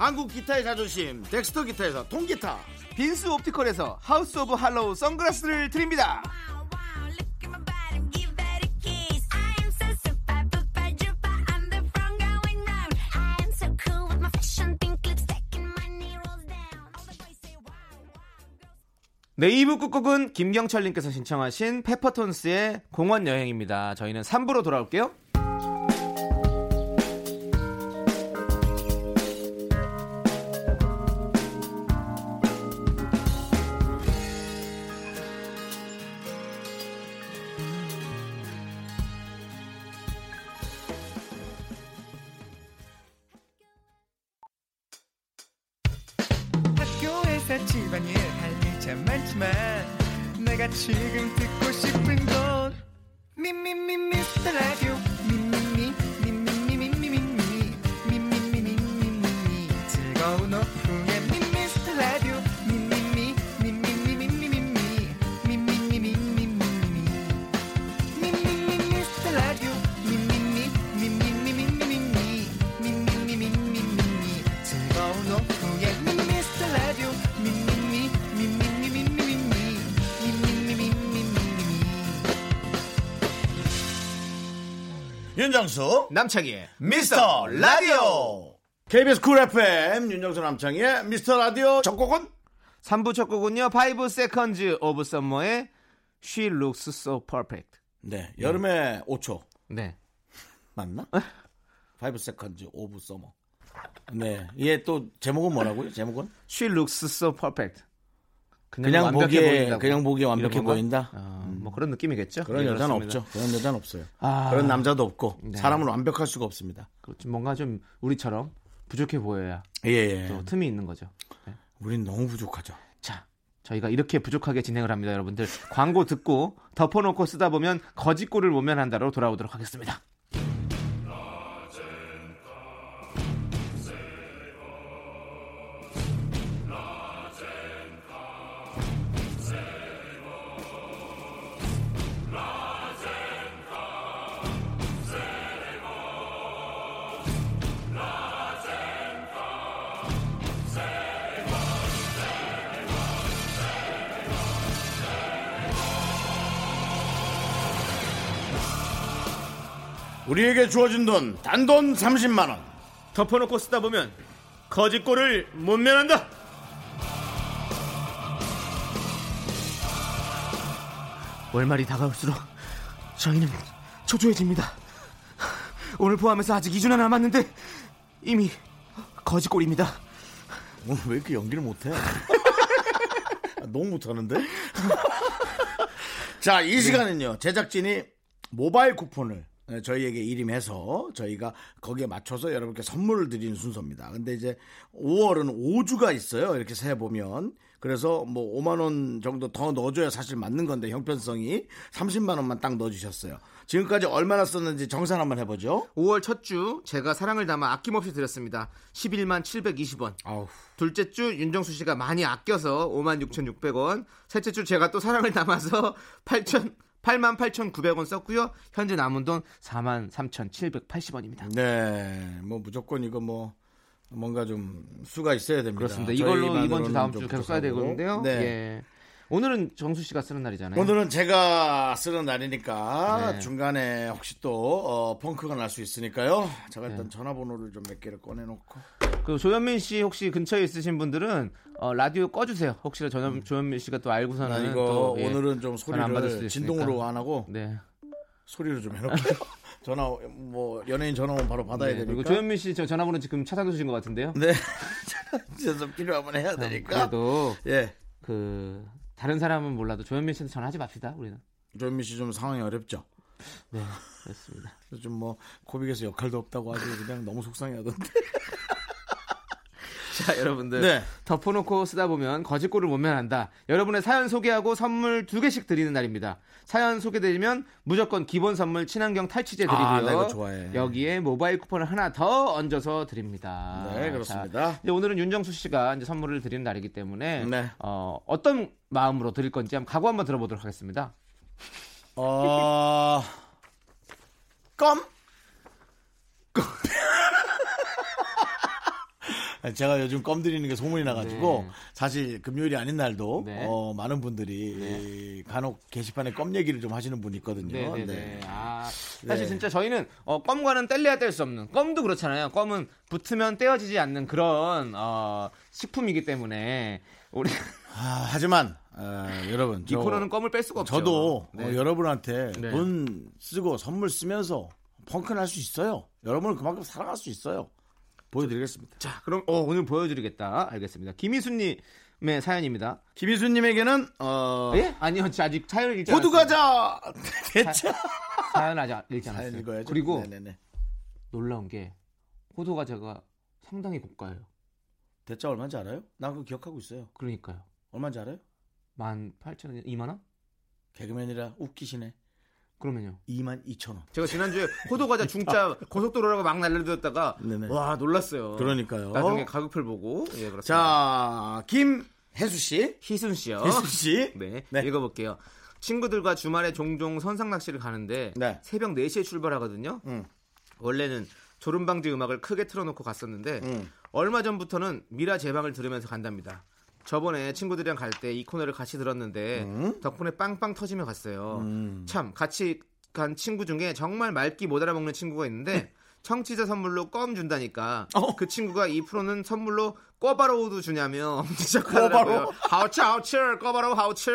A: 한국 기타의 자존심 덱스터 기타에서 통기타,
B: 빈스 옵티컬에서 하우스 오브 할로우 선글라스를 드립니다. 네, 2부 끝곡은 김경철님께서 신청하신 페퍼톤스의 공원 여행입니다. 저희는 3부로 돌아올게요.
A: 윤정수
B: 남창희의
A: 미스터 라디오 KBS 쿨 FM 윤정수 남창희의 미스터 라디오 첫 곡은
B: 3부 첫 곡은요. 5 seconds of summer의 She looks so perfect.
A: 네 여름의 5초
B: 네.
A: 맞나? 5 seconds of summer 네 이게 또 제목은 뭐라고요? 제목은
B: She looks so perfect.
A: 그냥
B: 완벽해
A: 보기에
B: 보인다고.
A: 그냥 보기에 완벽해? 보인다.
B: 아, 뭐 그런 느낌이겠죠.
A: 그런
B: 예,
A: 여자는
B: 그렇습니다.
A: 없죠. 그런 여자는 없어요.
B: 아.
A: 그런 남자도 없고
B: 네.
A: 사람은 완벽할 수가 없습니다.
B: 그렇죠. 뭔가 좀 우리처럼 부족해 보여야
A: 예, 예.
B: 또 틈이 있는 거죠. 네.
A: 우린 너무 부족하죠.
B: 자, 저희가 이렇게 부족하게 진행을 합니다, 여러분들. 광고 듣고 덮어놓고 쓰다 보면 거짓골을 모면한다로 돌아오도록 하겠습니다.
A: 우리에게 주어진 돈 단돈 30만 원.
B: 덮어놓고 쓰다 보면 거짓골을 못 면한다. 월말이 다가올수록 저희는 초조해집니다. 오늘 포함해서 아직 2주나 남았는데 이미 거짓골입니다.
A: 오늘 왜 이렇게 연기를 못해? 너무 못하는데? 자, 이 시간은요, 제작진이 모바일 쿠폰을 네, 저희에게 이름해서 저희가 거기에 맞춰서 여러분께 선물을 드리는 순서입니다. 근데 이제 5월은 5주가 있어요. 이렇게 세 보면. 그래서 뭐 5만 원 정도 더 넣어줘야 사실 맞는 건데 형편성이 30만 원만 딱 넣어주셨어요. 지금까지 얼마나 썼는지 정산 한번 해보죠.
B: 5월 첫 주 제가 사랑을 담아 아낌없이 드렸습니다. 11만 720원.
A: 아우.
B: 둘째 주 윤정수 씨가 많이 아껴서 5만 6,600원. 셋째 주 제가 또 사랑을 담아서 8천 8만 8,900원 썼고요. 현재 남은 돈 4만 3,780원입니다.
A: 네, 뭐 무조건 이거 뭐 뭔가 좀 수가 있어야 됩니다.
B: 그렇습니다. 이걸로 이번 주 다음 좀주 계속 써야
A: 부족하고.
B: 되거든요.
A: 네.
B: 예. 오늘은 정수 씨가 쓰는 날이잖아요.
A: 오늘은 제가 쓰는 날이니까
B: 네.
A: 중간에 혹시 또 어, 펑크가 날 수 있으니까요. 제가 일단 전화번호를 좀 몇 개를 꺼내놓고
B: 그 조현민 씨 혹시 근처에 있으신 분들은 어, 라디오 꺼주세요. 혹시나 전, 조현민 씨가 또 알고서는
A: 나 이거
B: 또, 예,
A: 오늘은 좀 소리를. 진동으로 안 하고
B: 네.
A: 소리로 좀 해놓을게요. 전화 뭐 연예인 전화 오면 바로 받아야
B: 네, 그리고
A: 되니까.
B: 조현민 씨 저 전화번호 지금 찾아두신 것 같은데요.
A: 네, 그래서 필요하면 해야 되니까.
B: 음, 그래도
A: 예,
B: 그 다른 사람은 몰라도 조현민 씨한테 전화하지 맙시다. 우리는.
A: 조현민 씨 좀 상황이 어렵죠.
B: 네, 그렇습니다.
A: 좀뭐 코빅에서 역할도 없다고 아주 그냥 너무 속상해하던데.
B: 자, 여러분들.
A: 네.
B: 덮어놓고 쓰다 보면 거짓골을 못 면한다. 여러분의 사연 소개하고 선물 두 개씩 드리는 날입니다. 사연 소개되면 무조건 기본 선물 친환경 탈취제 드리고요.
A: 아, 나 이거 좋아해.
B: 여기에 모바일 쿠폰을 하나 더 얹어서 드립니다.
A: 네, 그렇습니다.
B: 자, 오늘은 윤정수 씨가 이제 선물을 드리는 날이기 때문에
A: 네.
B: 어, 어떤 마음으로 드릴 건지 한번 각오 한번 들어보도록 하겠습니다.
A: 어, 껌? 제가 요즘 껌 드리는 게 소문이 나가지고
B: 네.
A: 사실 금요일이 아닌 날도
B: 네.
A: 어, 많은 분들이 이 간혹 게시판에 껌 얘기를 좀 하시는 분이 있거든요.
B: 네네네.
A: 네.
B: 아, 사실
A: 네.
B: 진짜 저희는 어, 껌과는 뗄래야 뗄 수 없는 껌도 그렇잖아요. 껌은 붙으면 떼어지지 않는 그런 어, 식품이기 때문에 우리
A: 아, 하지만 어, 여러분
B: 이
A: 저-
B: 코너는 껌을 뺄 수가 없죠.
A: 저도
B: 네.
A: 어, 여러분한테
B: 네.
A: 돈 쓰고 선물 쓰면서 펑크 날 수 있어요. 여러분을 그만큼 사랑할 수 있어요. 보여드리겠습니다.
B: 자, 그럼 어, 오늘 보여드리겠다. 알겠습니다. 김희수님의 사연입니다.
A: 김희수님에게는 어,
B: 예? 아니요, 저 아직 사연을 읽지
A: 호두. 과자 대차
B: 사연 아직 읽지 않았어요.
A: 사연 읽어야죠.
B: 그리고
A: 네네네.
B: 놀라운 게 호두 과자가 상당히 고가예요.
A: 대차 얼마인지 알아요? 나 그거 기억하고 있어요.
B: 그러니까요.
A: 얼마인지 알아요?
B: 18,000원, 2만 원?
A: 개그맨이라 웃기시네.
B: 그러면요.
A: 2만 2천 원.
B: 제가 지난주에 호두 과자 중짜 고속도로라고 막 날려들었다가
A: 네네.
B: 와 놀랐어요.
A: 그러니까요.
B: 나중에 가격표를 보고 예 그렇습니다.
A: 자, 김혜수 씨.
B: 희순 씨요.
A: 혜수 씨.
B: 네,
A: 네.
B: 읽어볼게요. 친구들과 주말에 종종 선상 낚시를 가는데
A: 네.
B: 새벽 4시에 출발하거든요.
A: 음.
B: 원래는 졸음방지 음악을 크게 틀어놓고 갔었는데
A: 음.
B: 얼마 전부터는 미라 제방을 들으면서 간답니다. 저번에 친구들이랑 갈 때 이 코너를 같이 들었는데 덕분에 빵빵 터지며 갔어요.
A: 음.
B: 참 같이 간 친구 중에 정말 말기 못 알아먹는 친구가 있는데 청취자 선물로 껌 준다니까
A: 어?
B: 그 친구가 이 프로는 선물로 꿔바로우도 주냐며 지적하더라고요. 하우츠 하우츠 꿔바로우 하우츠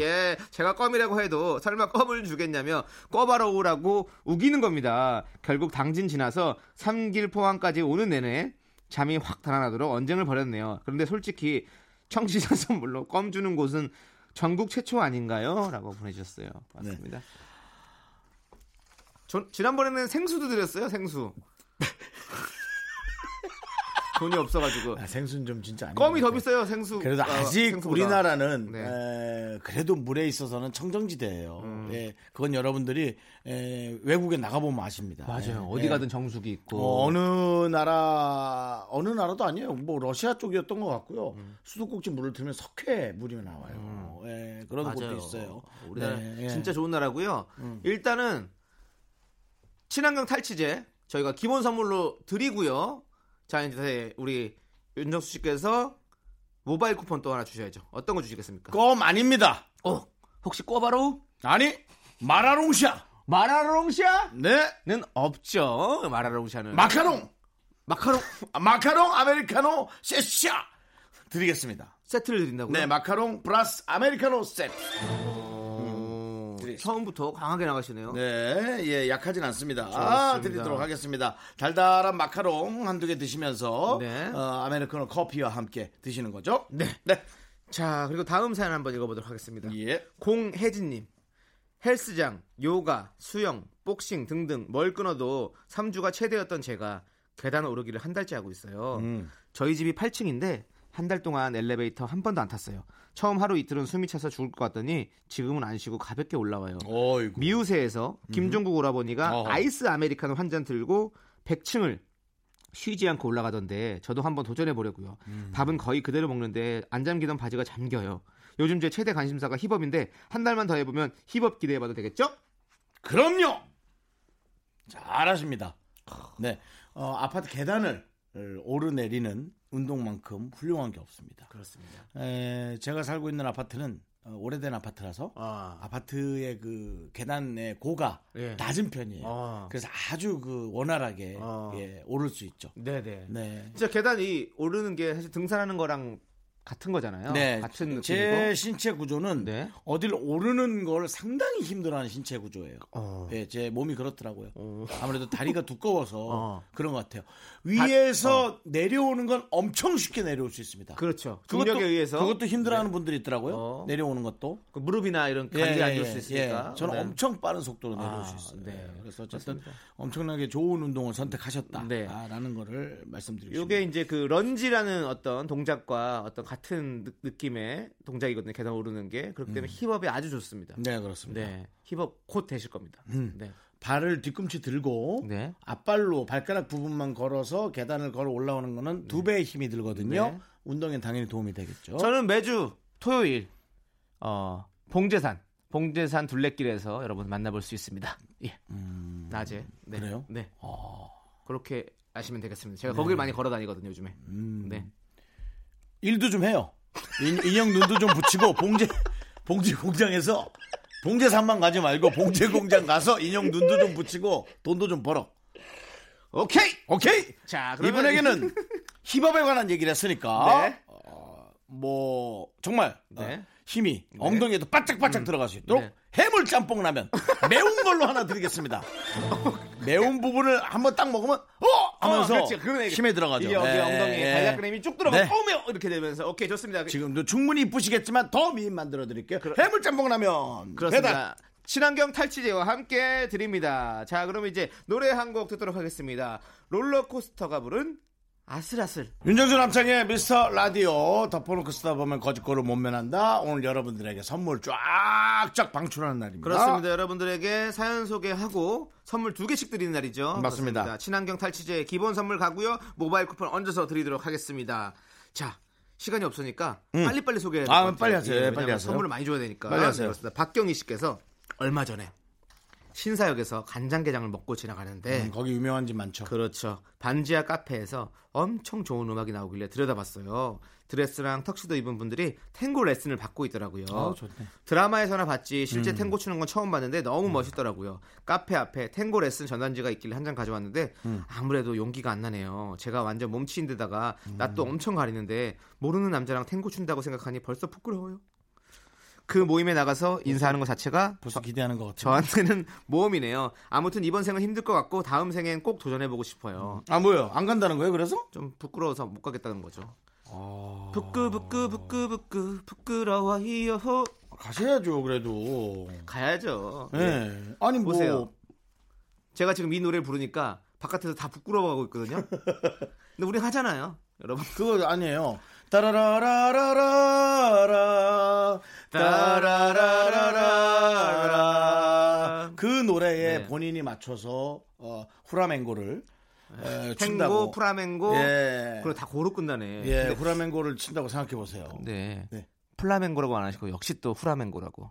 B: 예 제가 껌이라고 해도 설마 껌을 주겠냐며 꿔바로우라고 우기는 겁니다. 결국 당진 지나서 삼길 포항까지 오는 내내 잠이 확 달아나도록 언쟁을 벌였네요. 그런데 솔직히 청취자 선물로 껌 주는 곳은 전국 최초 아닌가요? 라고 보내주셨어요. 맞습니다. 저- 지난번에는 생수도 드렸어요, 생수. 돈이 없어가지고.
A: 아, 생수는 좀 진짜 아닌
B: 껌이
A: 것
B: 더. 비싸요, 생수.
A: 그래도
B: 아,
A: 아직
B: 생수보다.
A: 우리나라는
B: 네.
A: 에, 그래도 물에 있어서는 청정지대예요.
B: 음.
A: 예, 그건 여러분들이 에, 외국에 나가보면 아십니다.
B: 맞아요.
A: 예,
B: 어디
A: 예.
B: 가든 정수기 있고.
A: 어, 어느 나라 어느 나라도 아니에요. 뭐 러시아 쪽이었던 것 같고요.
B: 음.
A: 수도꼭지 물을 틀면 석회 물이 나와요. 예, 그런
B: 맞아요.
A: 곳도 있어요.
B: 우리나라
A: 네, 예.
B: 진짜 좋은 나라고요. 일단은 친환경 탈취제 저희가 기본 선물로 드리고요. 자 이제 우리 윤정수 씨께서 모바일 쿠폰 또 하나 주셔야죠. 어떤 거 주시겠습니까?
A: 껌 아닙니다.
B: 어, 혹시 꼬바로
A: 아니 마라롱샤.
B: 마라롱샤는
A: 네
B: 없죠. 마라롱샤는
A: 마카롱
B: 마카롱
A: 아, 마카롱 아메리카노 세샤 드리겠습니다.
B: 세트를 드린다고요?
A: 네 마카롱 플러스 아메리카노 세트.
B: 어,
A: 드리겠습니다.
B: 처음부터 강하게 나가시네요.
A: 네, 예, 약하진 않습니다. 아, 드리도록 하겠습니다. 달달한 마카롱 한두 개 드시면서
B: 네.
A: 어, 아메리카노 커피와 함께 드시는 거죠?
B: 네.
A: 네.
B: 자 그리고 다음 사연 한번 읽어보도록 하겠습니다.
A: 예.
B: 공혜진님 헬스장, 요가, 수영, 복싱 등등 뭘 끊어도 3주가 최대였던 제가 계단 오르기를 한 달째 하고 있어요.
A: 음.
B: 저희 집이 8층인데 한 달 동안 엘리베이터 한 번도 안 탔어요. 처음 하루 이틀은 숨이 차서 죽을 것 같더니 지금은 안 쉬고 가볍게 올라와요.
A: 어이구.
B: 미우새에서 김종국 오라버니가
A: 어허.
B: 아이스 아메리카노 한 잔 들고 100층을 쉬지 않고 올라가던데 저도 한번 도전해 보려고요.
A: 음.
B: 밥은 거의 그대로 먹는데 안 잠기던 바지가 잠겨요. 요즘 제 최대 관심사가 힙업인데 한 달만 더 해보면 힙업 기대해봐도 되겠죠?
A: 그럼요. 잘하십니다. 네. 어, 아파트 계단을 오르내리는 운동만큼 훌륭한 게 없습니다.
B: 그렇습니다.
A: 에, 제가 살고 있는 아파트는 어, 오래된 아파트라서
B: 아,
A: 아파트의 그 계단의 고가
B: 예.
A: 낮은 편이에요.
B: 아.
A: 그래서 아주 그 원활하게
B: 아.
A: 예, 오를 수 있죠.
B: 네네.
A: 네.
B: 진짜 계단이 오르는 게 사실 등산하는 거랑 같은 거잖아요.
A: 네,
B: 같은 느낌이고.
A: 제 신체 구조는
B: 네.
A: 어딜 오르는 걸 상당히 힘들어하는 신체 구조예요.
B: 어.
A: 예, 제 몸이 그렇더라고요.
B: 어.
A: 아무래도 다리가 두꺼워서
B: 어.
A: 그런 것 같아요. 위에서 내려오는 건 엄청 쉽게 내려올 수 있습니다.
B: 그렇죠.
A: 그것도-
B: 의해서
A: 그것도 힘들어하는 분들이 있더라고요.
B: 어.
A: 내려오는 것도.
B: 그 무릎이나 이런
A: 예,
B: 관절이 안
A: 예,
B: 좋을 수
A: 예,
B: 있으니까.
A: 예. 저는
B: 네.
A: 엄청 빠른 속도로 내려올
B: 아,
A: 수 있어요.
B: 네.
A: 그래서 어쨌든
B: 그렇습니다.
A: 엄청나게 좋은 운동을 선택하셨다라는
B: 네.
A: 거를 말씀드리고
B: 요게 이제 그 런지라는 어떤 동작과 어떤 같은 느, 낌의 동작이거든요. 계단 오르는 게 그렇기 때문에 힙업에 아주 좋습니다.
A: 네, 그렇습니다.
B: 네, 힙업 곧 되실 겁니다.
A: 음.
B: 네,
A: 발을 뒤꿈치 들고
B: 네.
A: 앞발로 발가락 부분만 걸어서 계단을 걸어 올라오는 거는 두 배의 힘이 들거든요.
B: 네.
A: 운동엔 당연히 도움이 되겠죠.
B: 저는 매주 토요일 어 봉제산 봉제산 둘레길에서 여러분 만나볼 수 있습니다. 예, 낮에. 네.
A: 음. 그래요?
B: 네,
A: 어,
B: 그렇게 아시면 되겠습니다. 제가 거길 많이 걸어 다니거든요 요즘에.
A: 음.
B: 네.
A: 일도 좀 해요. 인, 인형 눈도 좀 붙이고 봉제 봉제 공장에서 봉제 산만 가지 말고 봉제 공장 가서 인형 눈도 좀 붙이고 돈도 좀 벌어.
B: 오케이.
A: 오케이.
B: 자, 그러면
A: 이분에게는 힙업에 관한 얘기를 했으니까
B: 네.
A: 어, 뭐 정말
B: 네.
A: 어, 힘이 엉덩이에도 바짝바짝 들어갈 수 있도록
B: 네.
A: 해물 짬뽕 라면 매운 걸로 하나 드리겠습니다. 매운 부분을 한번 딱 먹으면 어 하면서
B: 그렇지. 그러네.
A: 힘에 들어가죠.
B: 이게 여기
A: 네,
B: 엉덩이에
A: 네.
B: 발약근힘이 쭉 들어가
A: 네.
B: 네. 며 이렇게 되면서 오케이 좋습니다.
A: 지금도 충분히 이쁘시겠지만 더 미인 만들어 드릴게요. 해물 짬뽕 라면
B: 그렇습니다.
A: 배달.
B: 친환경 탈취제와 함께 드립니다. 자, 그럼 이제 노래 한 곡 듣도록 하겠습니다. 롤러코스터가 부른 아슬아슬.
A: 윤정수 남창의 미스터 라디오 덮어놓고 쓰다 보면 거짓거를 못 면한다. 오늘 여러분들에게 선물 쫙쫙 방출하는 날입니다.
B: 그렇습니다. 여러분들에게 사연 소개하고 선물 두 개씩 드리는 날이죠.
A: 맞습니다.
B: 그렇습니다. 친환경 탈취제 기본 선물 가고요. 모바일 쿠폰 얹어서 드리도록 하겠습니다. 자, 시간이 없으니까 빨리빨리 소개해야
A: 아. 빨리 하세요.
B: 예,
A: 빨리 하세요.
B: 선물을 많이 줘야 되니까.
A: 빨리 하세요.
B: 그렇습니다. 박경희 씨께서 얼마 전에 신사역에서 간장게장을 먹고 지나가는데
A: 음, 거기 유명한 집 많죠.
B: 그렇죠. 반지하 카페에서 엄청 좋은 음악이 나오길래 들여다봤어요. 드레스랑 턱시도 입은 분들이 탱고 레슨을 받고 있더라고요.
A: 아, 좋네.
B: 드라마에서나 봤지 실제 탱고 추는 건 처음 봤는데 너무 멋있더라고요. 카페 앞에 탱고 레슨 전단지가 있길래 한 장 가져왔는데 아무래도 용기가 안 나네요. 제가 완전 몸치인 데다가 낯도 엄청 가리는데 모르는 남자랑 탱고 춘다고 생각하니 벌써 부끄러워요. 그 모임에 나가서 인사하는 것 자체가
A: 벌써 기대하는 것 같아요.
B: 저한테는 모험이네요. 아무튼 이번 생은 힘들 것 같고 다음 생엔 꼭 도전해보고 싶어요.
A: 아 뭐요? 안 간다는 거예요? 그래서?
B: 좀 부끄러워서 못 가겠다는 거죠. 부끄 부끄 부끄 부끄 부끄러워요.
A: 가셔야죠. 그래도.
B: 가야죠.
A: 예.
B: 네.
A: 아니 뭐
B: 보세요. 제가 지금 이 노래를 부르니까 바깥에서 다 부끄러워하고 있거든요. 근데 우리 하잖아요, 여러분.
A: 그거 아니에요. 따라라라라라라 따라라라라라 그 노래에
B: 네.
A: 본인이 맞춰서 어, 후라맹고를 에,
B: 탱고. 플라멩고,
A: 예.
B: 그리고 다 고로 끝나네.
A: 예,
B: 근데-
A: 후라맹고를 친다고 생각해 보세요.
B: 네.
A: 네.
B: 플라멩고라고 안 하시고 역시 또 후라멩고라고.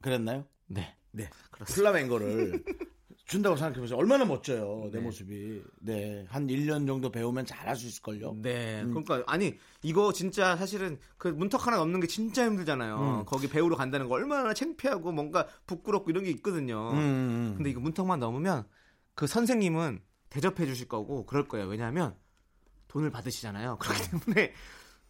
A: 그랬나요?
B: 네.
A: 네.
B: 그렇습니다.
A: 플라멩고를 준다고 생각해 보세요. 얼마나 멋져요. 내
B: 네.
A: 모습이. 네. 한 1년 정도 배우면 잘할 수 있을 걸요.
B: 네.
A: 음.
B: 그러니까 아니 이거 진짜 사실은 그 문턱 하나 넘는 게 진짜 힘들잖아요.
A: 음.
B: 거기 배우러 간다는 거 얼마나 창피하고 뭔가 부끄럽고 이런 게 있거든요.
A: 음.
B: 근데 이거 문턱만 넘으면 그 선생님은 대접해 주실 거고 그럴 거예요. 왜냐하면 돈을 받으시잖아요. 그렇기 때문에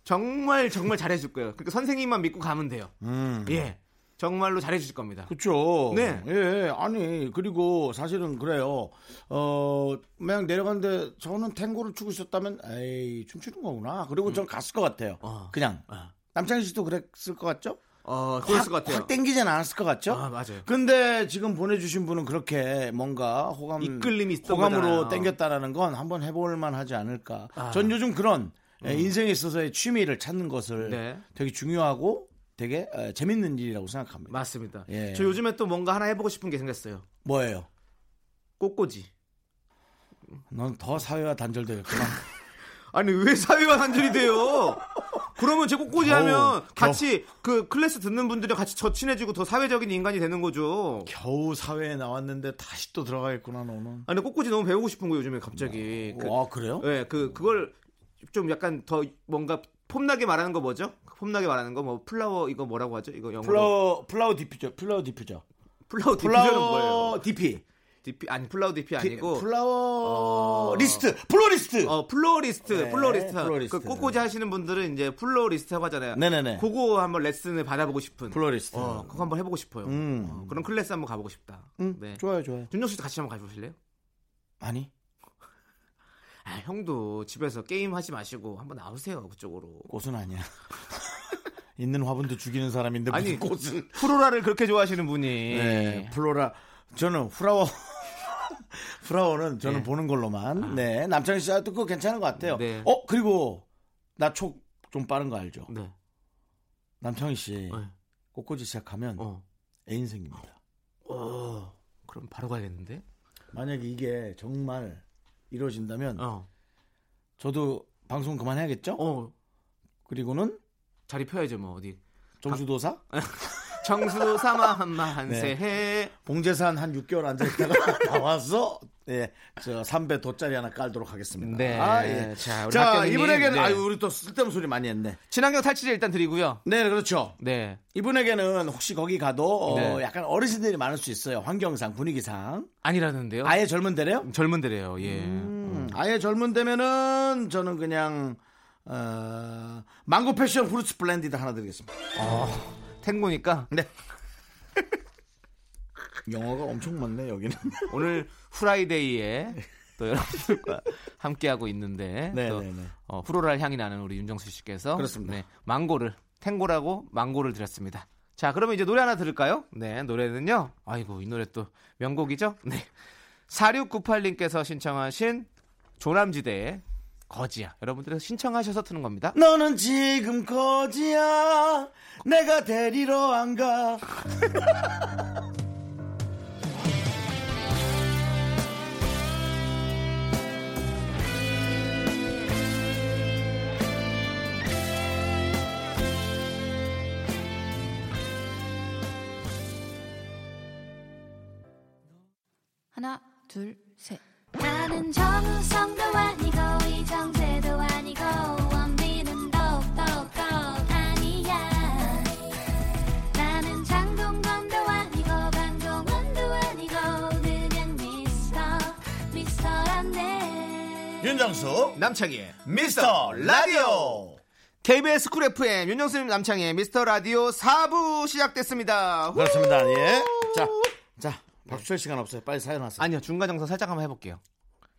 B: 정말 정말 잘해 줄 거예요. 그러니까 선생님만 믿고 가면 돼요.
A: 음.
B: 예. 정말로 잘해 주실 겁니다.
A: 그렇죠.
B: 네.
A: 예, 아니 그리고 사실은 그래요. 어, 그냥 내려갔는데 저는 탱고를 추고 있었다면, 에이 춤추는 거구나. 그리고 전 갔을 것 같아요.
B: 어.
A: 그냥
B: 어.
A: 남창희 씨도 그랬을 것 같죠?
B: 어, 그랬을 것 같아요.
A: 확 땡기진 않았을 것 같죠?
B: 아, 맞아요.
A: 근데 지금 보내주신 분은 그렇게 뭔가 호감
B: 이끌림이
A: 호감으로
B: 거잖아요.
A: 땡겼다라는 건 한번 해볼만 하지 않을까.
B: 아.
A: 전 요즘 그런 에, 인생에 있어서의 취미를 찾는 것을
B: 네.
A: 되게 중요하고 되게 에, 재밌는 일이라고 생각합니다.
B: 맞습니다.
A: 예.
B: 저 요즘에 또 뭔가 하나 해보고 싶은 게 생겼어요.
A: 뭐예요?
B: 꽃꽂이.
A: 넌 더 사회와 단절되겠구나.
B: 아니 왜 사회와 단절이 돼요? 그러면 제 꽃꽂이
A: 겨우,
B: 하면
A: 겨우.
B: 같이 그 클래스 듣는 분들이랑 같이 저 친해지고 더 사회적인 인간이 되는 거죠.
A: 겨우 사회에 나왔는데 다시 또 들어가겠구나 너는.
B: 아니 꽃꽂이 너무 배우고 싶은 거예요 요즘에 갑자기. 그,
A: 와 그래요?
B: 네, 그 그걸 좀 약간 더 뭔가 폼나게 말하는 거 뭐죠? 폼나게 말하는 거 뭐 flower 이거 뭐라고 하죠? 이거 영어로
A: flower
B: flower diffuser flower diffuser flower diffuser는 뭐예요? DP DP 아니 flower DP 아니고
A: flower
B: 어.
A: 리스트 플로리스트
B: 어 플로리스트
A: 네,
B: 플로리스트
A: 플로리스트.
B: 그 꽃꽂이 하시는 분들은 이제 플로리스트라고 하잖아요.
A: 네네네.
B: 그거 한번 레슨을 받아보고 싶은
A: 플로리스트.
B: 어 그거 한번 해보고 싶어요.
A: 음.
B: 어, 그런 클래스 한번 가보고 싶다.
A: 응,
B: 네.
A: 좋아요 좋아요
B: 준정 씨도 같이 한번 가보실래요?
A: 아니
B: 아 형도 집에서 게임 하지 마시고 한번 나오세요 그쪽으로.
A: 꽃은 아니야 있는 화분도 죽이는 사람인데
B: 아니
A: 꽃은
B: 프로라를 그렇게 좋아하시는 분이
A: 네 플로라 저는 후라워 후라워는 저는
B: 네.
A: 보는 걸로만 네 남창희 씨도 그거 괜찮은 것 같아요
B: 네.
A: 어 그리고 나 촉 좀 빠른 거 알죠
B: 네.
A: 남창희 씨
B: 네.
A: 꽃꽂이 시작하면
B: 어.
A: 애인 생깁니다
B: 어. 그럼 바로 가야겠는데?
A: 만약에 이게 정말 이루어진다면
B: 어.
A: 저도 방송 그만해야겠죠
B: 어.
A: 그리고는
B: 자리 펴야죠 뭐 어디.
A: 정수도사
B: 정수 삼아 한마
A: 네.
B: 한세해.
A: 봉제산 한 6개월 앉아있다가 나와서 예, 저 3배 돗자리 하나 깔도록 하겠습니다.
B: 네.
A: 아, 예.
B: 자, 우리
A: 자, 이분에게는
B: 네.
A: 아유 우리 또 쓸데없는 소리 많이 했네.
B: 친환경 탈취제 일단 드리고요.
A: 네, 그렇죠.
B: 네.
A: 이분에게는 혹시 거기 가도 어,
B: 네.
A: 약간 어르신들이 많을 수 있어요. 환경상, 분위기상.
B: 아니라는데요.
A: 아예 젊은 데래요?
B: 젊은 데래요. 예.
A: 음, 아예 젊은 데면은 저는 그냥 어, 망고 passion fruits blended 하나 드리겠습니다.
B: 탱고니까
A: 네. 영어가 엄청 많네 여기는.
B: 오늘 Friday에 또 여러분들과 함께하고 있는데
A: 네,
B: 또
A: 네, 네.
B: 어, floral 향이 나는 우리 윤정수 씨께서
A: 그렇습니다.
B: 네, 망고를 탱고라고 망고를 드렸습니다. 자, 그러면 이제 노래 하나 들을까요? 네, 노래는요. 아이고, 이 노래 또 명곡이죠? 네. 4698님께서 신청하신 조남지대의 거지야. 여러분들이 신청하셔서 트는 겁니다.
A: 너는 지금 거지야 내가 데리러 안 가.
E: 하나, 둘, 셋.
D: 나는 정우성도 아니
A: 윤정수
B: 남창희의
A: 미스터 라디오
B: KBS 쿨 FM 윤정수 남창희의 미스터 라디오 4부 시작됐습니다. 후!
A: 그렇습니다. 예. 자, 자, 박수 칠 시간 없어요. 빨리 사연 하세요.
B: 아니요 중간 정서 살짝 한번 해볼게요.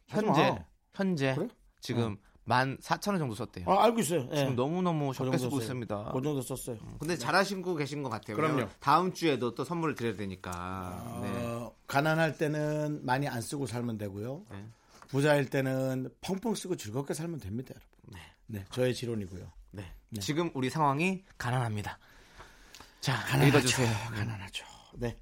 B: 현재
A: 마.
B: 현재
A: 그래?
B: 지금 만 4천 원 정도 썼대요.
A: 아, 알고 있어요. 예.
B: 지금 너무 너무
A: 그
B: 적게
A: 정도
B: 쓰고. 있습니다.
A: 그 정도 썼어요.
B: 근데 잘하시고 계신 것 같아요.
A: 그럼요.
B: 다음 주에도 또 선물을 드려야 되니까. 네.
A: 어, 가난할 때는 많이 안 쓰고 살면 되고요.
B: 네.
A: 부자일 때는 펑펑 쓰고 즐겁게 살면 됩니다, 여러분. 네. 저의 지론이고요.
B: 네. 지금 우리 상황이 가난합니다. 자,
A: 가난하죠.
B: 읽어주세요.
A: 가난하죠. 네.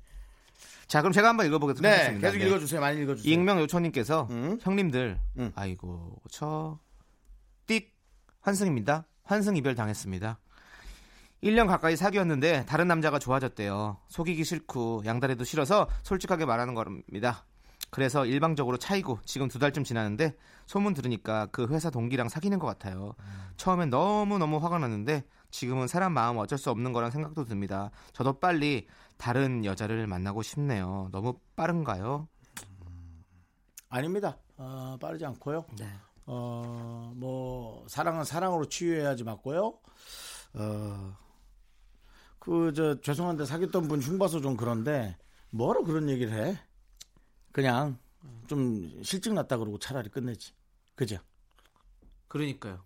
B: 자, 그럼 제가 한번 읽어보겠습니다.
A: 네, 계속 읽어주세요. 많이 읽어주세요.
B: 익명 요청님께서
A: 음.
B: 형님들,
A: 음.
B: 아이고 저 띡 환승입니다. 환승 이별 당했습니다. 1년 가까이 사귀었는데 다른 남자가 좋아졌대요. 속이기 싫고 양다리도 싫어서 솔직하게 말하는 겁니다. 그래서 일방적으로 차이고 지금 두 달쯤 지났는데 소문 들으니까 그 회사 동기랑 사귀는 것 같아요. 처음엔 너무너무 화가 났는데 지금은 사람 마음 어쩔 수 없는 거란 생각도 듭니다. 저도 빨리 다른 여자를 만나고 싶네요. 너무 빠른가요?
A: 아닙니다. 어, 빠르지 않고요.
B: 네.
A: 어, 뭐 사랑은 사랑으로 치유해야지 맞고요. 어, 그 저 죄송한데 사귀었던 분 흉봐서 좀 그런데 뭐로 그런 얘기를 해? 그냥 좀 실증 났다 그러고 차라리 끝내지. 그죠?
B: 그러니까요.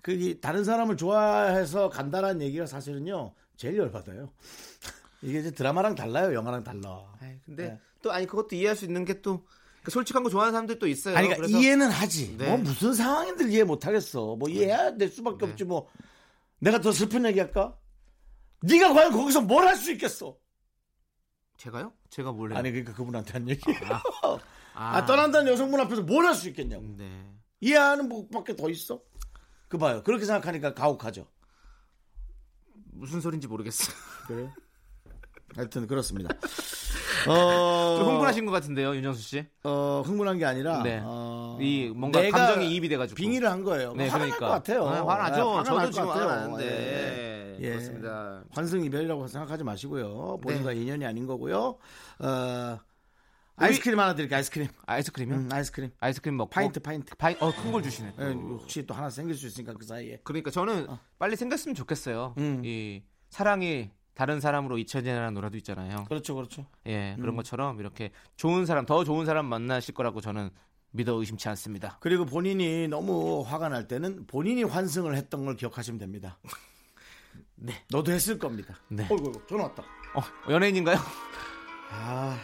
A: 그 다른 사람을 좋아해서 간다라는 얘기가 사실은요 제일 열받아요. 이게 이제 드라마랑 달라요, 영화랑 달라.
B: 아이, 근데
A: 네.
B: 또 아니 그것도 이해할 수 있는 게또 솔직한 거 좋아하는 사람들 또 있어요.
A: 아니, 그러니까 이해는 하지.
B: 네.
A: 뭐 무슨 상황인들 이해 못 하겠어. 뭐 이해해야 될 수밖에
B: 네.
A: 없지 뭐. 내가 더 슬픈 얘기 할까? 네가 과연 거기서 뭘 할 수 있겠어?
B: 제가요? 제가 뭘 해요?
A: 아니 그러니까 그분한테 한 얘기.
B: 아,
A: 아, 떠난다는 여성분 앞에서 뭘 할 수 있겠냐고.
B: 네.
A: 이해하는 법밖에 더 있어? 그 봐요. 그렇게 생각하니까 가혹하죠.
B: 무슨 소린지 모르겠어요.
A: 그래요? 하여튼 그렇습니다. 어,
B: 좀 흥분하신 것 같은데요, 윤정수 씨?
A: 어, 흥분한 게 아니라
B: 네.
A: 어,
B: 이 뭔가 감정이 이입이 돼가지고.
A: 빙의를 한 거예요.
B: 네,
A: 화날
B: 그러니까.
A: 것 같아요.
B: 아, 화나죠.
A: 네, 화가
B: 저도 지금. 화나는데.
A: 예. 예.
B: 그렇습니다.
A: 환승 이별이라고 생각하지 마시고요. 본인과
B: 네.
A: 인연이 아닌 거고요. 어, 아이스크림 하나 드릴게요. 아이스크림.
B: 아이스크림이요?
A: 음, 아이스크림.
B: 아이스크림 먹고
A: 파인트, 파인트.
B: 파인 어, 큰 걸 주시네.
A: 예, 혹시 또 하나 생길 수 있으니까 그 사이에.
B: 그러니까 저는 빨리 생겼으면 좋겠어요.
A: 음.
B: 이 사랑이 다른 사람으로 잊혀지라는 노래도 있잖아요.
A: 그렇죠, 그렇죠.
B: 예,
A: 음.
B: 그런 것처럼 이렇게 좋은 사람, 더 좋은 사람 만나실 거라고 저는 믿어 의심치 않습니다.
A: 그리고 본인이 너무 화가 날 때는 본인이 환승을 했던 걸 기억하시면 됩니다.
B: 네.
A: 너도 했을 겁니다.
B: 네.
A: 어이구, 전화 왔다.
B: 어, 연예인인가요?
A: 아,